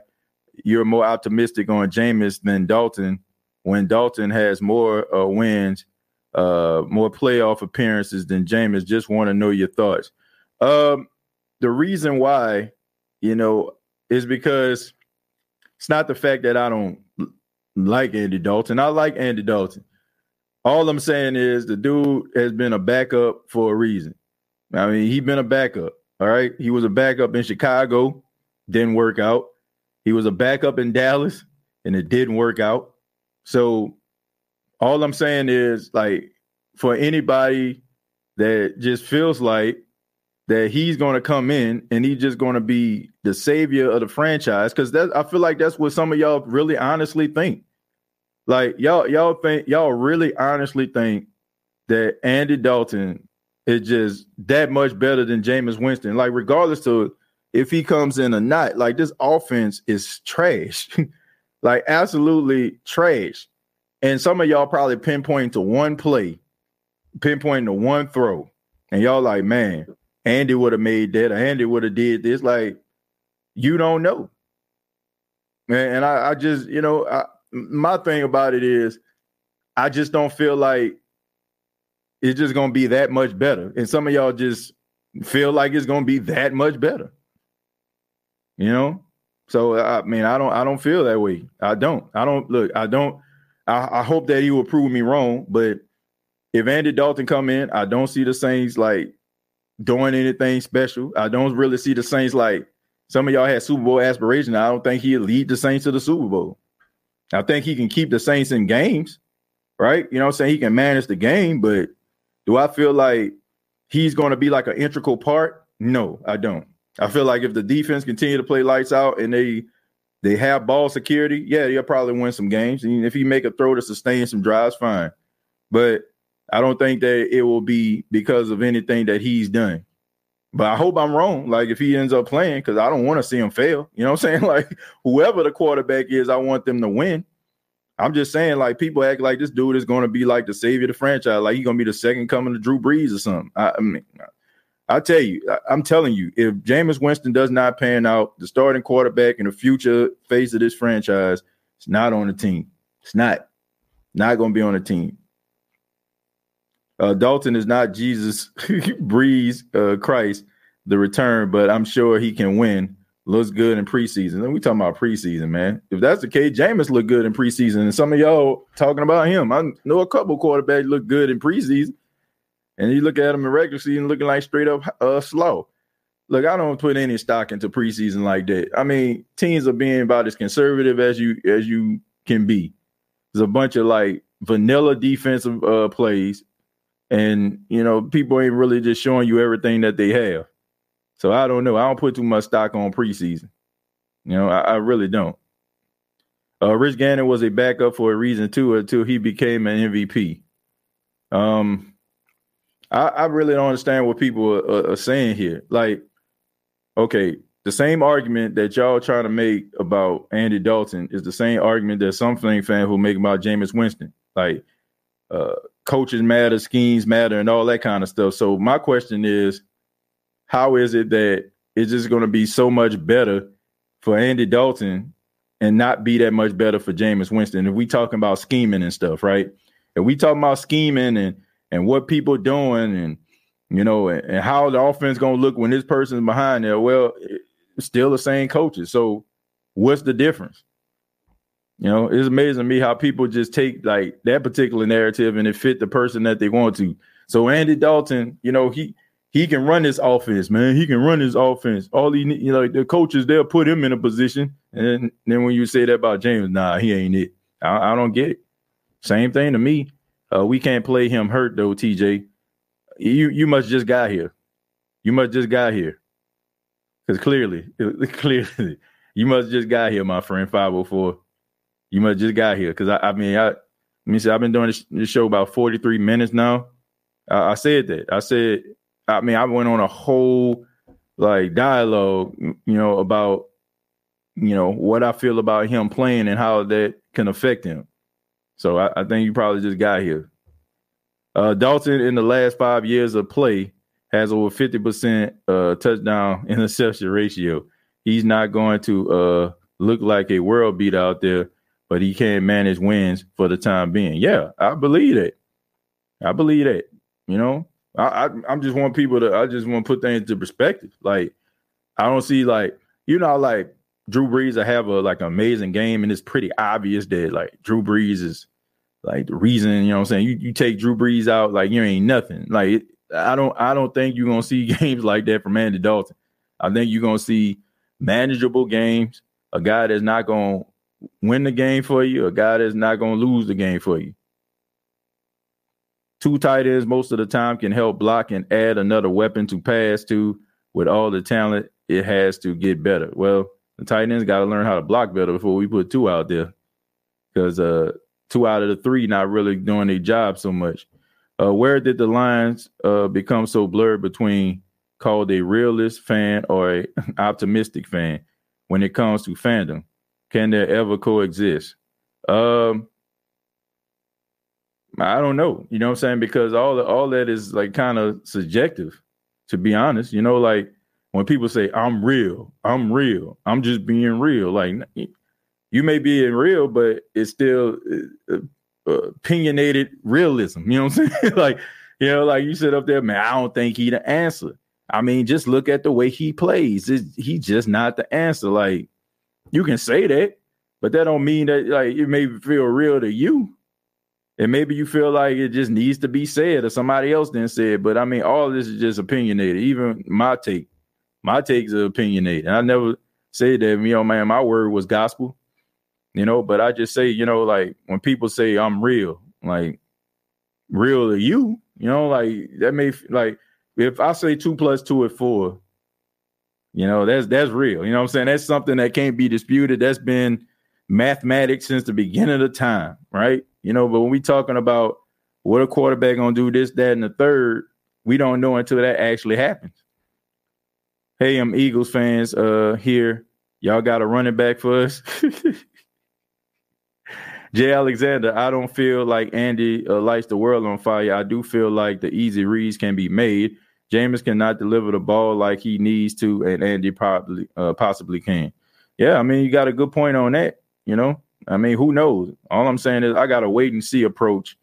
you're more optimistic on Jameis than Dalton when Dalton has more uh, wins, uh, more playoff appearances than Jameis. Just want to know your thoughts. Um, the reason why, you know, is because it's not the fact that I don't like Andy Dalton. I like Andy Dalton. All I'm saying is the dude has been a backup for a reason. I mean, he's been a backup. All right. He was a backup in Chicago, didn't work out. He was a backup in Dallas, and it didn't work out. So all I'm saying is like for anybody that just feels like that he's going to come in and he's just going to be the savior of the franchise because that I feel like that's what some of y'all really honestly think. Like y'all, y'all think y'all really honestly think that Andy Dalton is just that much better than Jameis Winston. Like, regardless to if he comes in or not, like this offense is trash. like absolutely trash. And some of y'all probably pinpoint to one play, pinpoint to one throw. And y'all like, man, Andy would have made that, or Andy would have did this. Like, you don't know. Man, and I, I just, you know, I, my thing about it is I just don't feel like it's just gonna be that much better. And some of y'all just feel like it's gonna be that much better. You know? So I mean, I don't I don't feel that way. I don't. I don't look, I don't I, I hope that he will prove me wrong, but if Andy Dalton come in, I don't see the Saints like doing anything special. I don't really see the Saints like some of y'all had Super Bowl aspirations. I don't think he'll lead the Saints to the Super Bowl. I think he can keep the Saints in games, right? You know I'm saying? He can manage the game, but do I feel like he's going to be like an integral part? No, I don't. I feel like if the defense continue to play lights out and they they have ball security, yeah, they'll probably win some games. And if he make a throw to sustain some drives, fine. But I don't think that it will be because of anything that he's done. But I hope I'm wrong. Like if he ends up playing, because I don't want to see him fail. You know what I'm saying? Like whoever the quarterback is, I want them to win. I'm just saying, like people act like this dude is going to be like the savior of the franchise, like he's going to be the second coming to Drew Brees or something. I, I mean, I tell you, I, am telling you, if Jameis Winston does not pan out, the starting quarterback in the future face of this franchise, it's not on the team. It's not, not going to be on the team. Uh, Dalton is not Jesus, Brees, uh, Christ, the return, but I'm sure he can win. Looks good in preseason. And we talking about preseason, man. If that's the case, Jameis looked good in preseason, and some of y'all talking about him. I know a couple quarterbacks look good in preseason, and you look at them in regular season looking like straight up uh, slow. Look, I don't put any stock into preseason like that. I mean, teams are being about as conservative as you as you can be. There's a bunch of like vanilla defensive uh, plays and you know people ain't really just showing you everything that they have. So I don't know. I don't put too much stock on preseason. You know, I, I really don't. Uh, Rich Gannon was a backup for a reason too, until he became an MVP. Um, I, I really don't understand what people are, are, saying here. Like, okay, the same argument that y'all trying to make about Andy Dalton is the same argument that some Flame fan will make about Jameis Winston. Like, uh, coaches matter, schemes matter, and all that kind of stuff. So my question is, how is it that it's just going to be so much better for Andy Dalton and not be that much better for Jameis Winston? If we talking about scheming and stuff, right? If we talking about scheming and and what people doing and you know and, and how the offense going to look when this person's behind there, well, still the same coaches. So what's the difference? You know, it's amazing to me how people just take like that particular narrative and it fit the person that they want to. So Andy Dalton, you know, he he can run this offense, man. He can run his offense. All he, need, you know, the coaches they'll put him in a position, and then when you say that about Jameis, nah, he ain't it. I, I don't get it. Same thing to me. Uh, we can't play him hurt though, TJ. You you must just got here. You must just got here. Because clearly, clearly, you must just got here, my friend. Five hundred four. You must just got here because I, I mean, I, let me say, I've been doing this, show about 43 minutes now. I, I said that. I said, I mean, I went on a whole like dialogue, you know, about, you know, what I feel about him playing and how that can affect him. So I, I think you probably just got here. Uh, Dalton in the last five years of play has over 50% uh, touchdown interception ratio. He's not going to uh, look like a world beat out there but he can't manage wins for the time being. Yeah, I believe that. I believe that. You know, I, I I'm just want people to. I just want to put things into perspective. Like, I don't see like you know like Drew Brees. I have a like amazing game, and it's pretty obvious that like Drew Brees is like the reason. You know, what I'm saying you you take Drew Brees out, like you ain't nothing. Like it, I don't I don't think you're gonna see games like that from Andy Dalton. I think you're gonna see manageable games. A guy that's not gonna win the game for you, a guy that's not to lose the game for you. Two tight ends most of the time can help block and add another weapon to pass to. With all the talent, it has to get better. Well, the tight ends got to learn how to block better before we put two out there, because uh, two out of the three not really doing their job so much. Uh, where did the lines uh, become so blurred between called a realist fan or a optimistic fan when it comes to fandom? Can they ever coexist? Um, I don't know. You know what I'm saying? Because all all that is like kind of subjective, to be honest. You know, like when people say I'm real, I'm real, I'm just being real. Like you may be in real, but it's still uh, uh, opinionated realism. You know what I'm saying? like you know, like you sit up there, man. I don't think he the answer. I mean, just look at the way he plays. he's just not the answer. Like you can say that, but that don't mean that like it may feel real to you. And maybe you feel like it just needs to be said or somebody else say it. But I mean, all this is just opinionated. Even my take, my takes are opinionated. And I never said that, you know, man, my word was gospel, you know, but I just say, you know, like when people say I'm real, like real to you, you know, like that may like if I say two plus two is four, you know, that's that's real. You know I'm saying? That's something that can't be disputed. That's been mathematics since the beginning of time, right? You know, but when we talking about what a quarterback gonna do this, that, and the third, we don't know until that actually happens. Hey, I'm Eagles fans uh here. Y'all got a running back for us. Jay Alexander, I don't feel like Andy uh, lights the world on fire. I do feel like the easy reads can be made. Jameis cannot deliver the ball like he needs to, and Andy probably uh, possibly can. Yeah, I mean, you got a good point on that. You know, I mean, who knows? All I'm saying is I got a wait and see approach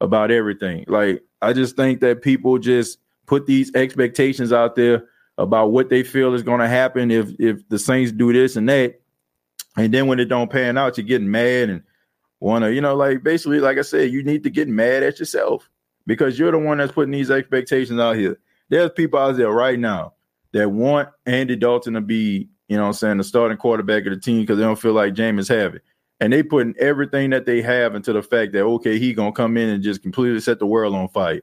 about everything. Like, I just think that people just put these expectations out there about what they feel is going to happen if if the Saints do this and that, and then when it don't pan out, you're getting mad and want to, you know, like basically, like I said, you need to get mad at yourself because you're the one that's putting these expectations out here. There's people out there right now that want Andy Dalton to be, you know I'm saying, the starting quarterback of the team because they don't feel like Jameis have it. And they putting everything that they have into the fact that, okay, he to come in and just completely set the world on fire.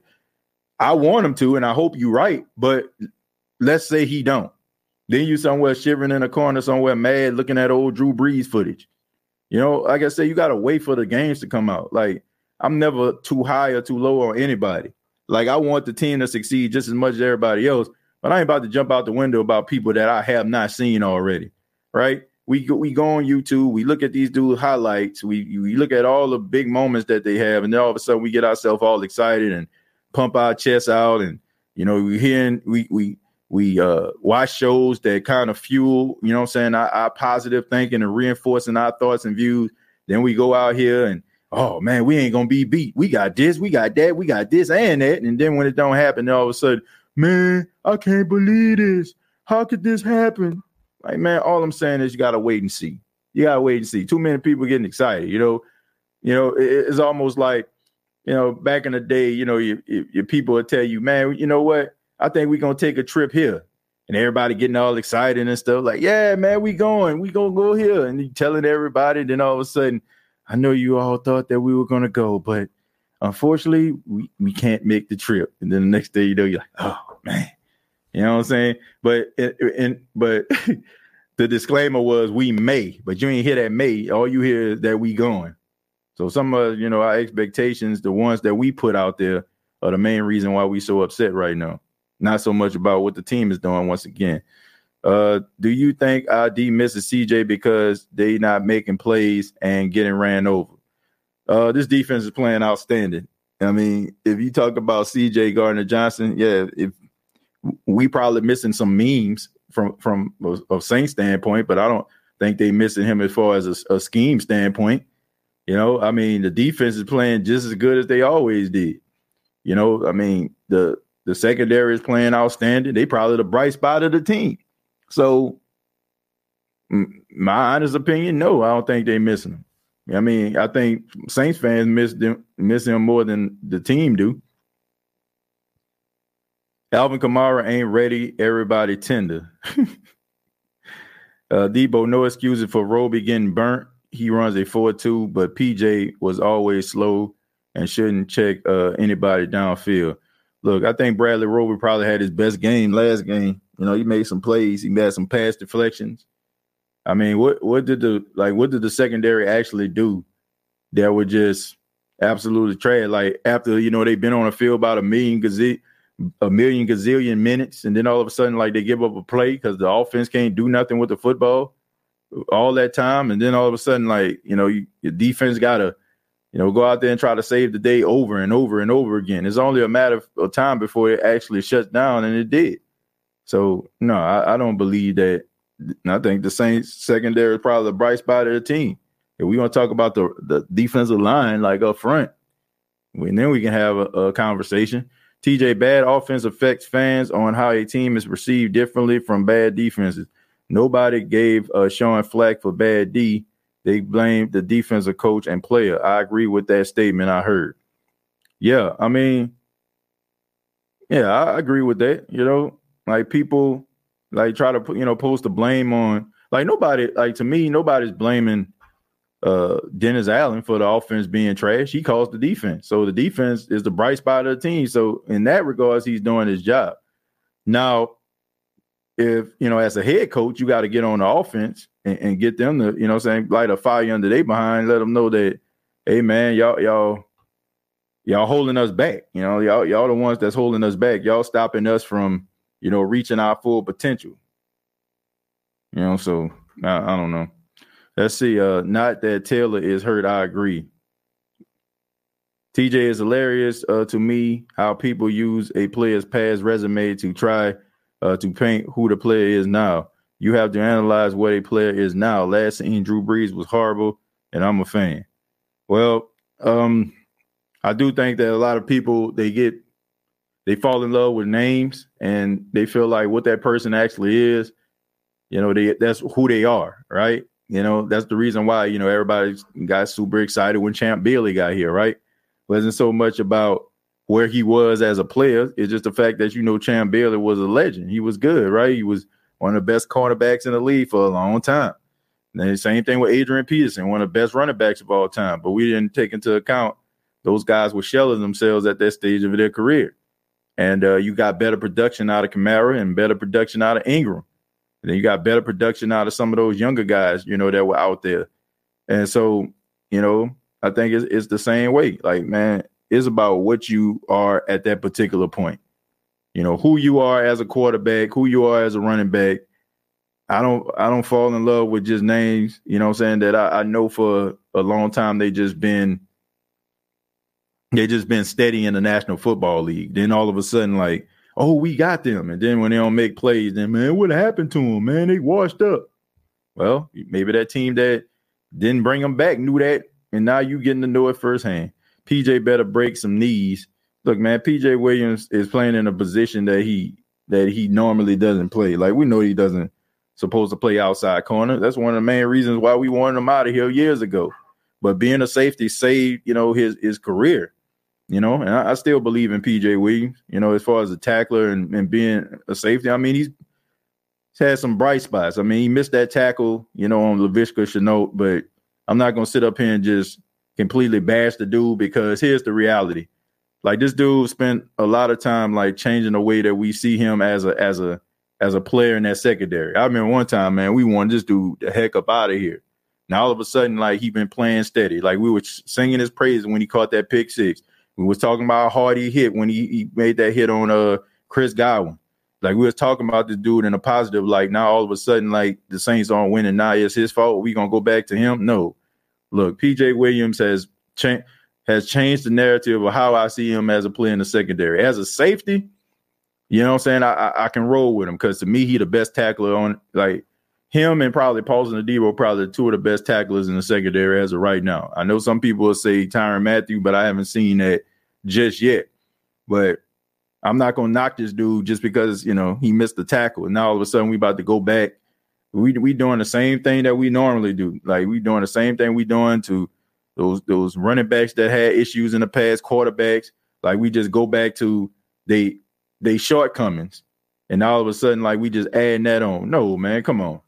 I want him to, and I hope you're right, but let's say he don't. Then you somewhere shivering in a corner somewhere mad looking at old Drew Brees footage. You know, like I said, you got to wait for the games to come out. Like I'm never too high or too low on anybody. Like I want the team to succeed just as much as everybody else, but I ain't about to jump out the window about people that I have not seen already. Right? We we go on YouTube, we look at these dudes highlights, we we look at all the big moments that they have, and then all of a sudden we get ourselves all excited and pump our chests out, and you know we hearing we we we uh watch shows that kind of fuel, you know I'm saying, our, our positive thinking and reinforcing our thoughts and views. Then we go out here and oh man, we ain't gonna be beat. We got this, we got that, we got this and that. And then when it don't happen, all of a sudden, man, I can't believe this. How could this happen? Like, man, all I'm saying is you gotta wait and see. You gotta wait and see. Too many people getting excited, you know. You know, it, it's almost like, you know, back in the day, you know, your, your people would tell you, man, you know what? I think we're gonna take a trip here. And everybody getting all excited and stuff, like, yeah, man, we going, we gonna go here. And you telling everybody, then all of a sudden, I know you all thought that we were gonna go, but unfortunately, we, we can't make the trip. And then the next day, you know, you're like, oh man. You know what I'm saying? But and but the disclaimer was we may, but you ain't hear that may. All you hear is that we going. So some of you know our expectations, the ones that we put out there, are the main reason why we so upset right now not so much about what the team is doing once again. Uh, do you think ID misses CJ because they not making plays and getting ran over? Uh, this defense is playing outstanding. I mean, if you talk about CJ Gardner Johnson, yeah, if we probably missing some memes from from a, Saint standpoint, but I don't think they missing him as far as a, a scheme standpoint. You know, I mean, the defense is playing just as good as they always did. You know, I mean, the the secondary is playing outstanding. They probably the bright spot of the team. So, my honest opinion, no, I don't think they're missing him. I mean, I think Saints fans miss them, miss him more than the team do. Alvin Kamara ain't ready. Everybody tender. uh, Debo, no excuses for Roby getting burnt. He runs a 4-2, but PJ was always slow and shouldn't check uh, anybody downfield look, I think Bradley Roby probably had his best game last game. You know, he made some plays, he made some pass deflections. I mean, what what did the like what did the secondary actually do that would just absolutely trash? Like after you know they've been on the field about a million gazillion a million gazillion minutes, and then all of a sudden like they give up a play because the offense can't do nothing with the football all that time, and then all of a sudden like you know you, your defense got to you know, go out there and try to save the day over and over and over again. It's only a matter of time before it actually shuts down, and it did. So no, I, I don't believe that. I think the Saints secondary is probably the bright spot of the team. If we want to talk about the the defensive line, like up front, and then we can have a, a conversation. TJ, bad offense affects fans on how a team is perceived differently from bad defenses. Nobody gave uh, Sean flack for bad D. They blame the defensive coach and player. I agree with that statement I heard. Yeah, I mean, yeah, I agree with that. You know, like people like try to put, you know, post the blame on like nobody, like to me, nobody's blaming uh Dennis Allen for the offense being trash. He calls the defense. So the defense is the bright spot of the team. So in that regards, he's doing his job. Now, if you know, as a head coach, you got to get on the offense and, and, get them to, you know, saying light a fire under their behind, let them know that, hey man, y'all, y'all, y'all holding us back. You know, y'all, y'all the ones that's holding us back. Y'all stopping us from, you know, reaching our full potential. You know, so I, I don't know. Let's see. Uh, not that Taylor is hurt. I agree. TJ is hilarious uh, to me how people use a player's past resume to try uh, to paint who the player is now. You have to analyze what a player is now. Last seen Drew Brees was horrible, and I'm a fan. Well, um, I do think that a lot of people they get they fall in love with names and they feel like what that person actually is, you know, they that's who they are, right? You know, that's the reason why, you know, everybody got super excited when Champ Bailey got here, right? Wasn't so much about where he was as a player. It's just the fact that, you know, Champ Bailey was a legend. He was good, right? He was one of the best cornerbacks in the league for a long time. And the same thing with Adrian Peterson, one of the best running backs of all time. But we didn't take into account those guys were shelling themselves at that stage of their career. And uh, you got better production out of Kamara and better production out of Ingram. And then you got better production out of some of those younger guys, you know, that were out there. And so, you know, I think it's, it's the same way. Like, man, it's about what you are at that particular point. You know, who you are as a quarterback, who you are as a running back. I don't I don't fall in love with just names, you know I'm saying, that I, I know for a long time they just been they just been steady in the National Football League. Then all of a sudden, like, oh, we got them. And then when they don't make plays, then man, what happened to them? Man, they washed up. Well, maybe that team that didn't bring them back knew that, and now you getting to know it firsthand. PJ better break some knees. Look, man, PJ Williams is playing in a position that he that he normally doesn't play. Like we know he doesn't supposed to play outside corner. That's one of the main reasons why we wanted him out of here years ago. But being a safety saved, you know, his his career you know, and I, I, still believe in PJ Williams, you know, as far as a tackler and, and being a safety. I mean, he's, he's had some bright spots. I mean, he missed that tackle, you know, on Laviska Shenault, but I'm not gonna sit up here and just completely bash the dude because here's the reality. Like this dude spent a lot of time like changing the way that we see him as a as a as a player in that secondary. I remember one time, man, we wanted this dude the heck up out of here. Now all of a sudden, like he been playing steady. Like we were singing his praises when he caught that pick six. We was talking about how hard he hit when he, he made that hit on uh Chris Godwin. Like we was talking about this dude in a positive. Like now all of a sudden, like the Saints aren't winning. Now it's his fault. We gonna go back to him? No. Look, PJ Williams has changed has changed the narrative of how I see him as a player in the secondary. As a safety, you know what I'm saying? I I, I can roll with him because to me, he the best tackler on like him and probably Paulson Adebo probably two of the best tacklers in the secondary as of right now. I know some people will say Tyrann Mathieu, but I haven't seen that just yet. But I'm not gonna knock this dude just because you know he missed the tackle. And now all of a sudden we about to go back. We we doing the same thing that we normally do. Like we doing the same thing we doing to those those running backs that had issues in the past, quarterbacks. Like we just go back to they they shortcomings. And all of a sudden, like we just add that on. No, man, come on.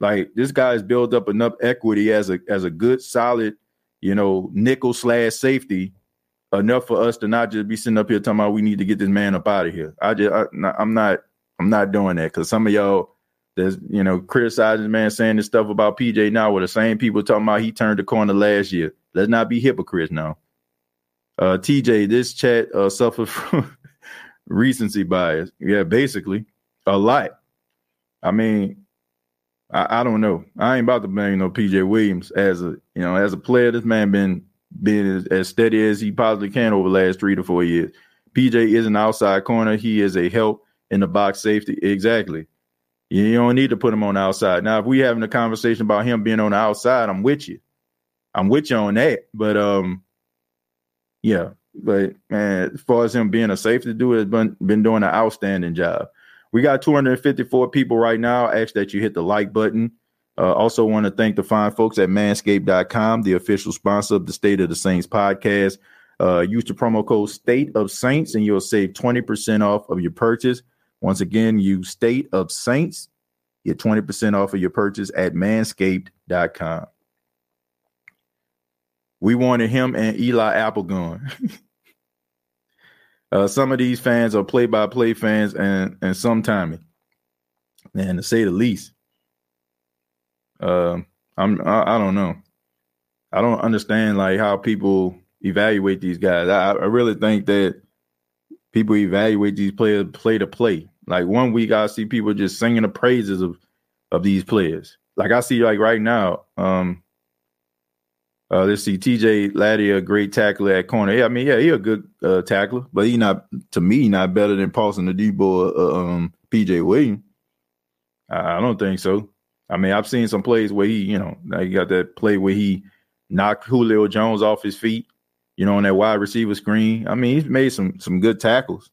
Like this guy's built up enough equity as a as a good solid, you know, nickel slash safety enough for us to not just be sitting up here talking about we need to get this man up out of here. I just I, am not I'm not doing that because some of y'all that's you know criticizing man saying this stuff about PJ now with the same people talking about he turned the corner last year. Let's not be hypocrites now. Uh, TJ, this chat uh, suffered from recency bias. Yeah, basically a lot. I mean, I, I, don't know. I ain't about to blame no PJ Williams as a you know as a player. This man been been as steady as he possibly can over the last three to four years. PJ is an outside corner. He is a help in the box safety. Exactly. You don't need to put him on the outside. Now, if we having a conversation about him being on the outside, I'm with you. I'm with you on that. But um, yeah. But man, as far as him being a safety dude, has been been doing an outstanding job. We got 254 people right now. I ask that you hit the like button. Uh, also, want to thank the fine folks at manscaped.com, the official sponsor of the State of the Saints podcast. Uh, use the promo code State of Saints and you'll save 20% off of your purchase. Once again, use State of Saints, get 20% off of your purchase at manscaped.com. We wanted him and Eli Apple going. uh, some of these fans are play by play fans and, and some Tommy. And to say the least, uh, I'm I, I, don't know. I don't understand like how people evaluate these guys. I, I really think that people evaluate these players play to play. Like one week I see people just singing the praises of of these players. Like I see like right now, um uh let's see TJ Laddie, a great tackler at corner. Yeah, I mean, yeah, he a good uh, tackler, but he not to me not better than Paulson the Adebo uh, um PJ Williams. I, I don't think so. I mean, I've seen some plays where he, you know, like he got that play where he knocked Julio Jones off his feet, you know, on that wide receiver screen. I mean, he's made some some good tackles.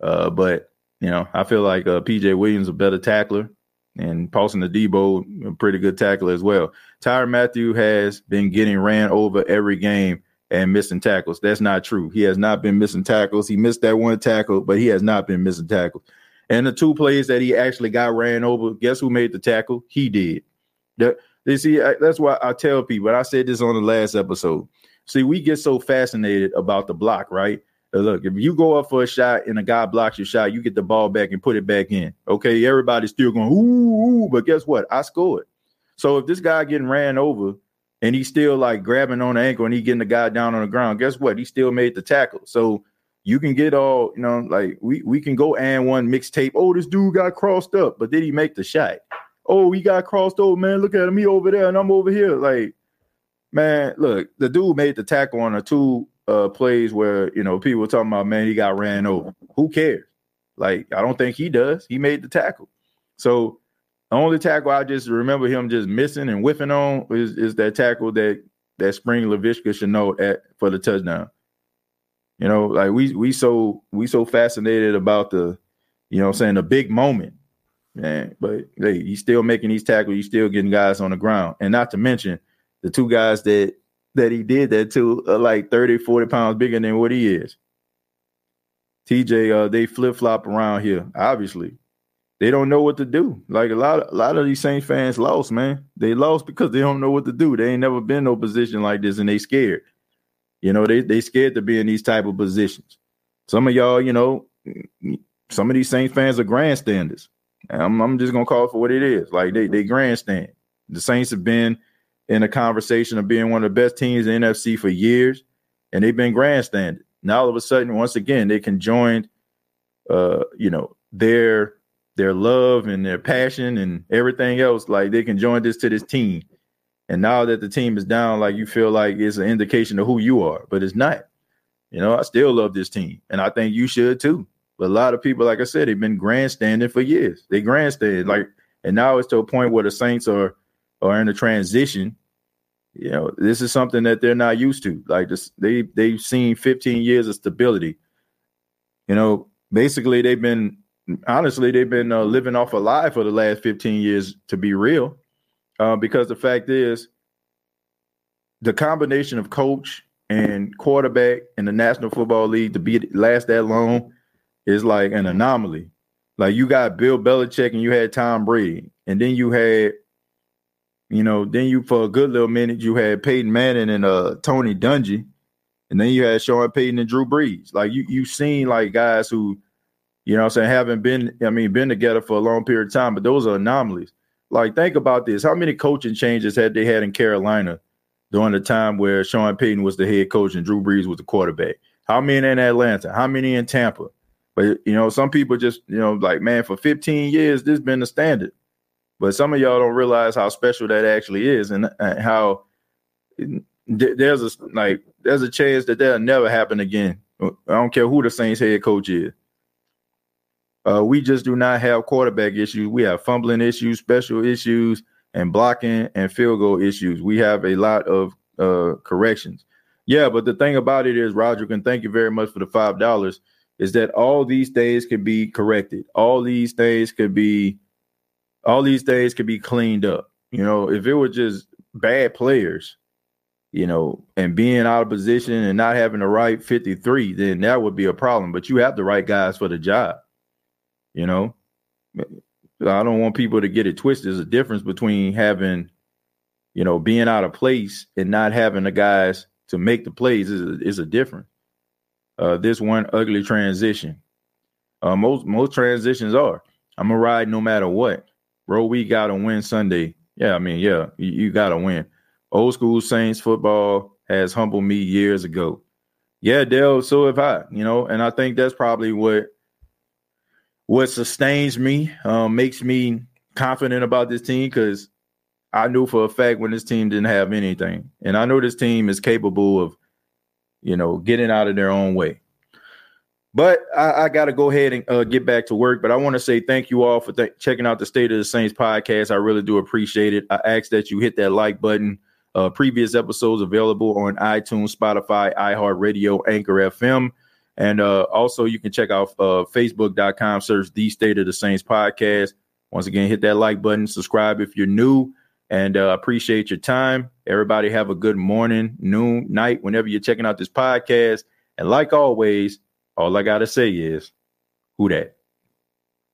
Uh, but you know, I feel like uh, PJ Williams a better tackler, and Paulson Adebo a pretty good tackler as well. Tyrann Mathieu has been getting ran over every game and missing tackles. That's not true. He has not been missing tackles. He missed that one tackle, but he has not been missing tackles. And the two plays that he actually got ran over, guess who made the tackle? He did. That, you see, I, that's why I tell people, I said this on the last episode. See, we get so fascinated about the block, right? Look, if you go up for a shot and a guy blocks your shot, you get the ball back and put it back in. Okay, everybody's still going, ooh, ooh, but guess what? I scored. So if this guy getting ran over and he's still like grabbing on the ankle and he getting the guy down on the ground, guess what? He still made the tackle. So you can get all, you know, like we we can go and one mixtape. Oh, this dude got crossed up, but did he make the shot? Oh, he got crossed over, man. Look at me over there, and I'm over here. Like, man, look, the dude made the tackle on a two uh plays where you know people talking about, man, he got ran over. Who cares? Like, I don't think he does. He made the tackle. So the only tackle I just remember him just missing and whiffing on is, is that tackle that that Spring Laviska Shenault at for the touchdown. You know, like we we so we so fascinated about the, you know, I'm saying the big moment, man. But hey, he's still making these tackles. He's still getting guys on the ground, and not to mention the two guys that that he did that to are like 30, 40 pounds bigger than what he is. TJ, uh, they flip flop around here. Obviously, they don't know what to do. Like a lot, of, a lot of these Saints fans lost, man. They lost because they don't know what to do. They ain't never been no position like this, and they scared. You know, they they scared to be in these type of positions. Some of y'all, you know, some of these Saints fans are grandstanders. I'm, I'm just gonna call it for what it is. Like they they grandstand. The Saints have been in a conversation of being one of the best teams in the NFC for years, and they've been grandstanded. Now all of a sudden, once again, they can join, uh, you know, their their love and their passion and everything else. Like they can join this to this team and now that the team is down, like you feel like it's an indication of who you are, but it's not. You know, I still love this team, and I think you should too. But a lot of people, like I said, they've been grandstanding for years. They grandstand like, and now it's to a point where the Saints are are in a transition. You know, this is something that they're not used to. Like this, they they've seen 15 years of stability. You know, basically they've been honestly they've been uh, living off a lie for the last 15 years. To be real, uh, because the fact is, the combination of coach and quarterback in the National Football League to be last that long is like an anomaly. Like you got Bill Belichick and you had Tom Brady, and then you had, you know, then you for a good little minute you had Peyton Manning and uh Tony Dungy, and then you had Sean Payton and Drew Brees. Like you you've seen like guys who, you know, I'm saying haven't been I mean been together for a long period of time, but those are anomalies. Like, think about this. How many coaching changes had they had in Carolina during the time where Sean Payton was the head coach and Drew Brees was the quarterback? How many in Atlanta? How many in Tampa? But you know, some people just, you know, like, man, for 15 years, this been the standard. But some of y'all don't realize how special that actually is and, and how there's a like there's a chance that that'll never happen again. I don't care who the Saints head coach is. Uh, we just do not have quarterback issues. We have fumbling issues, special issues, and blocking and field goal issues. We have a lot of uh, corrections. Yeah, but the thing about it is, Roger, and thank you very much for the five dollars. Is that all these things can be corrected? All these things could be, all these things could be cleaned up. You know, if it was just bad players, you know, and being out of position and not having the right 53, then that would be a problem. But you have the right guys for the job. You know, I don't want people to get it twisted. There's a difference between having, you know, being out of place and not having the guys to make the plays is a, is a difference. Uh, this one ugly transition. Uh, most most transitions are. I'm gonna ride no matter what. Bro, we gotta win Sunday. Yeah, I mean, yeah, you, you gotta win. Old school Saints football has humbled me years ago. Yeah, Dale, so have I, you know, and I think that's probably what what sustains me, um, makes me confident about this team because I knew for a fact when this team didn't have anything. And I know this team is capable of, you know, getting out of their own way. But I, I got to go ahead and uh, get back to work. But I want to say thank you all for th- checking out the State of the Saints podcast. I really do appreciate it. I ask that you hit that like button. Uh, previous episodes available on iTunes, Spotify, iHeartRadio, Anchor FM. And uh, also, you can check out uh, facebook.com, search the State of the Saints podcast. Once again, hit that like button, subscribe if you're new, and uh, appreciate your time. Everybody, have a good morning, noon, night, whenever you're checking out this podcast. And like always, all I got to say is, who dat?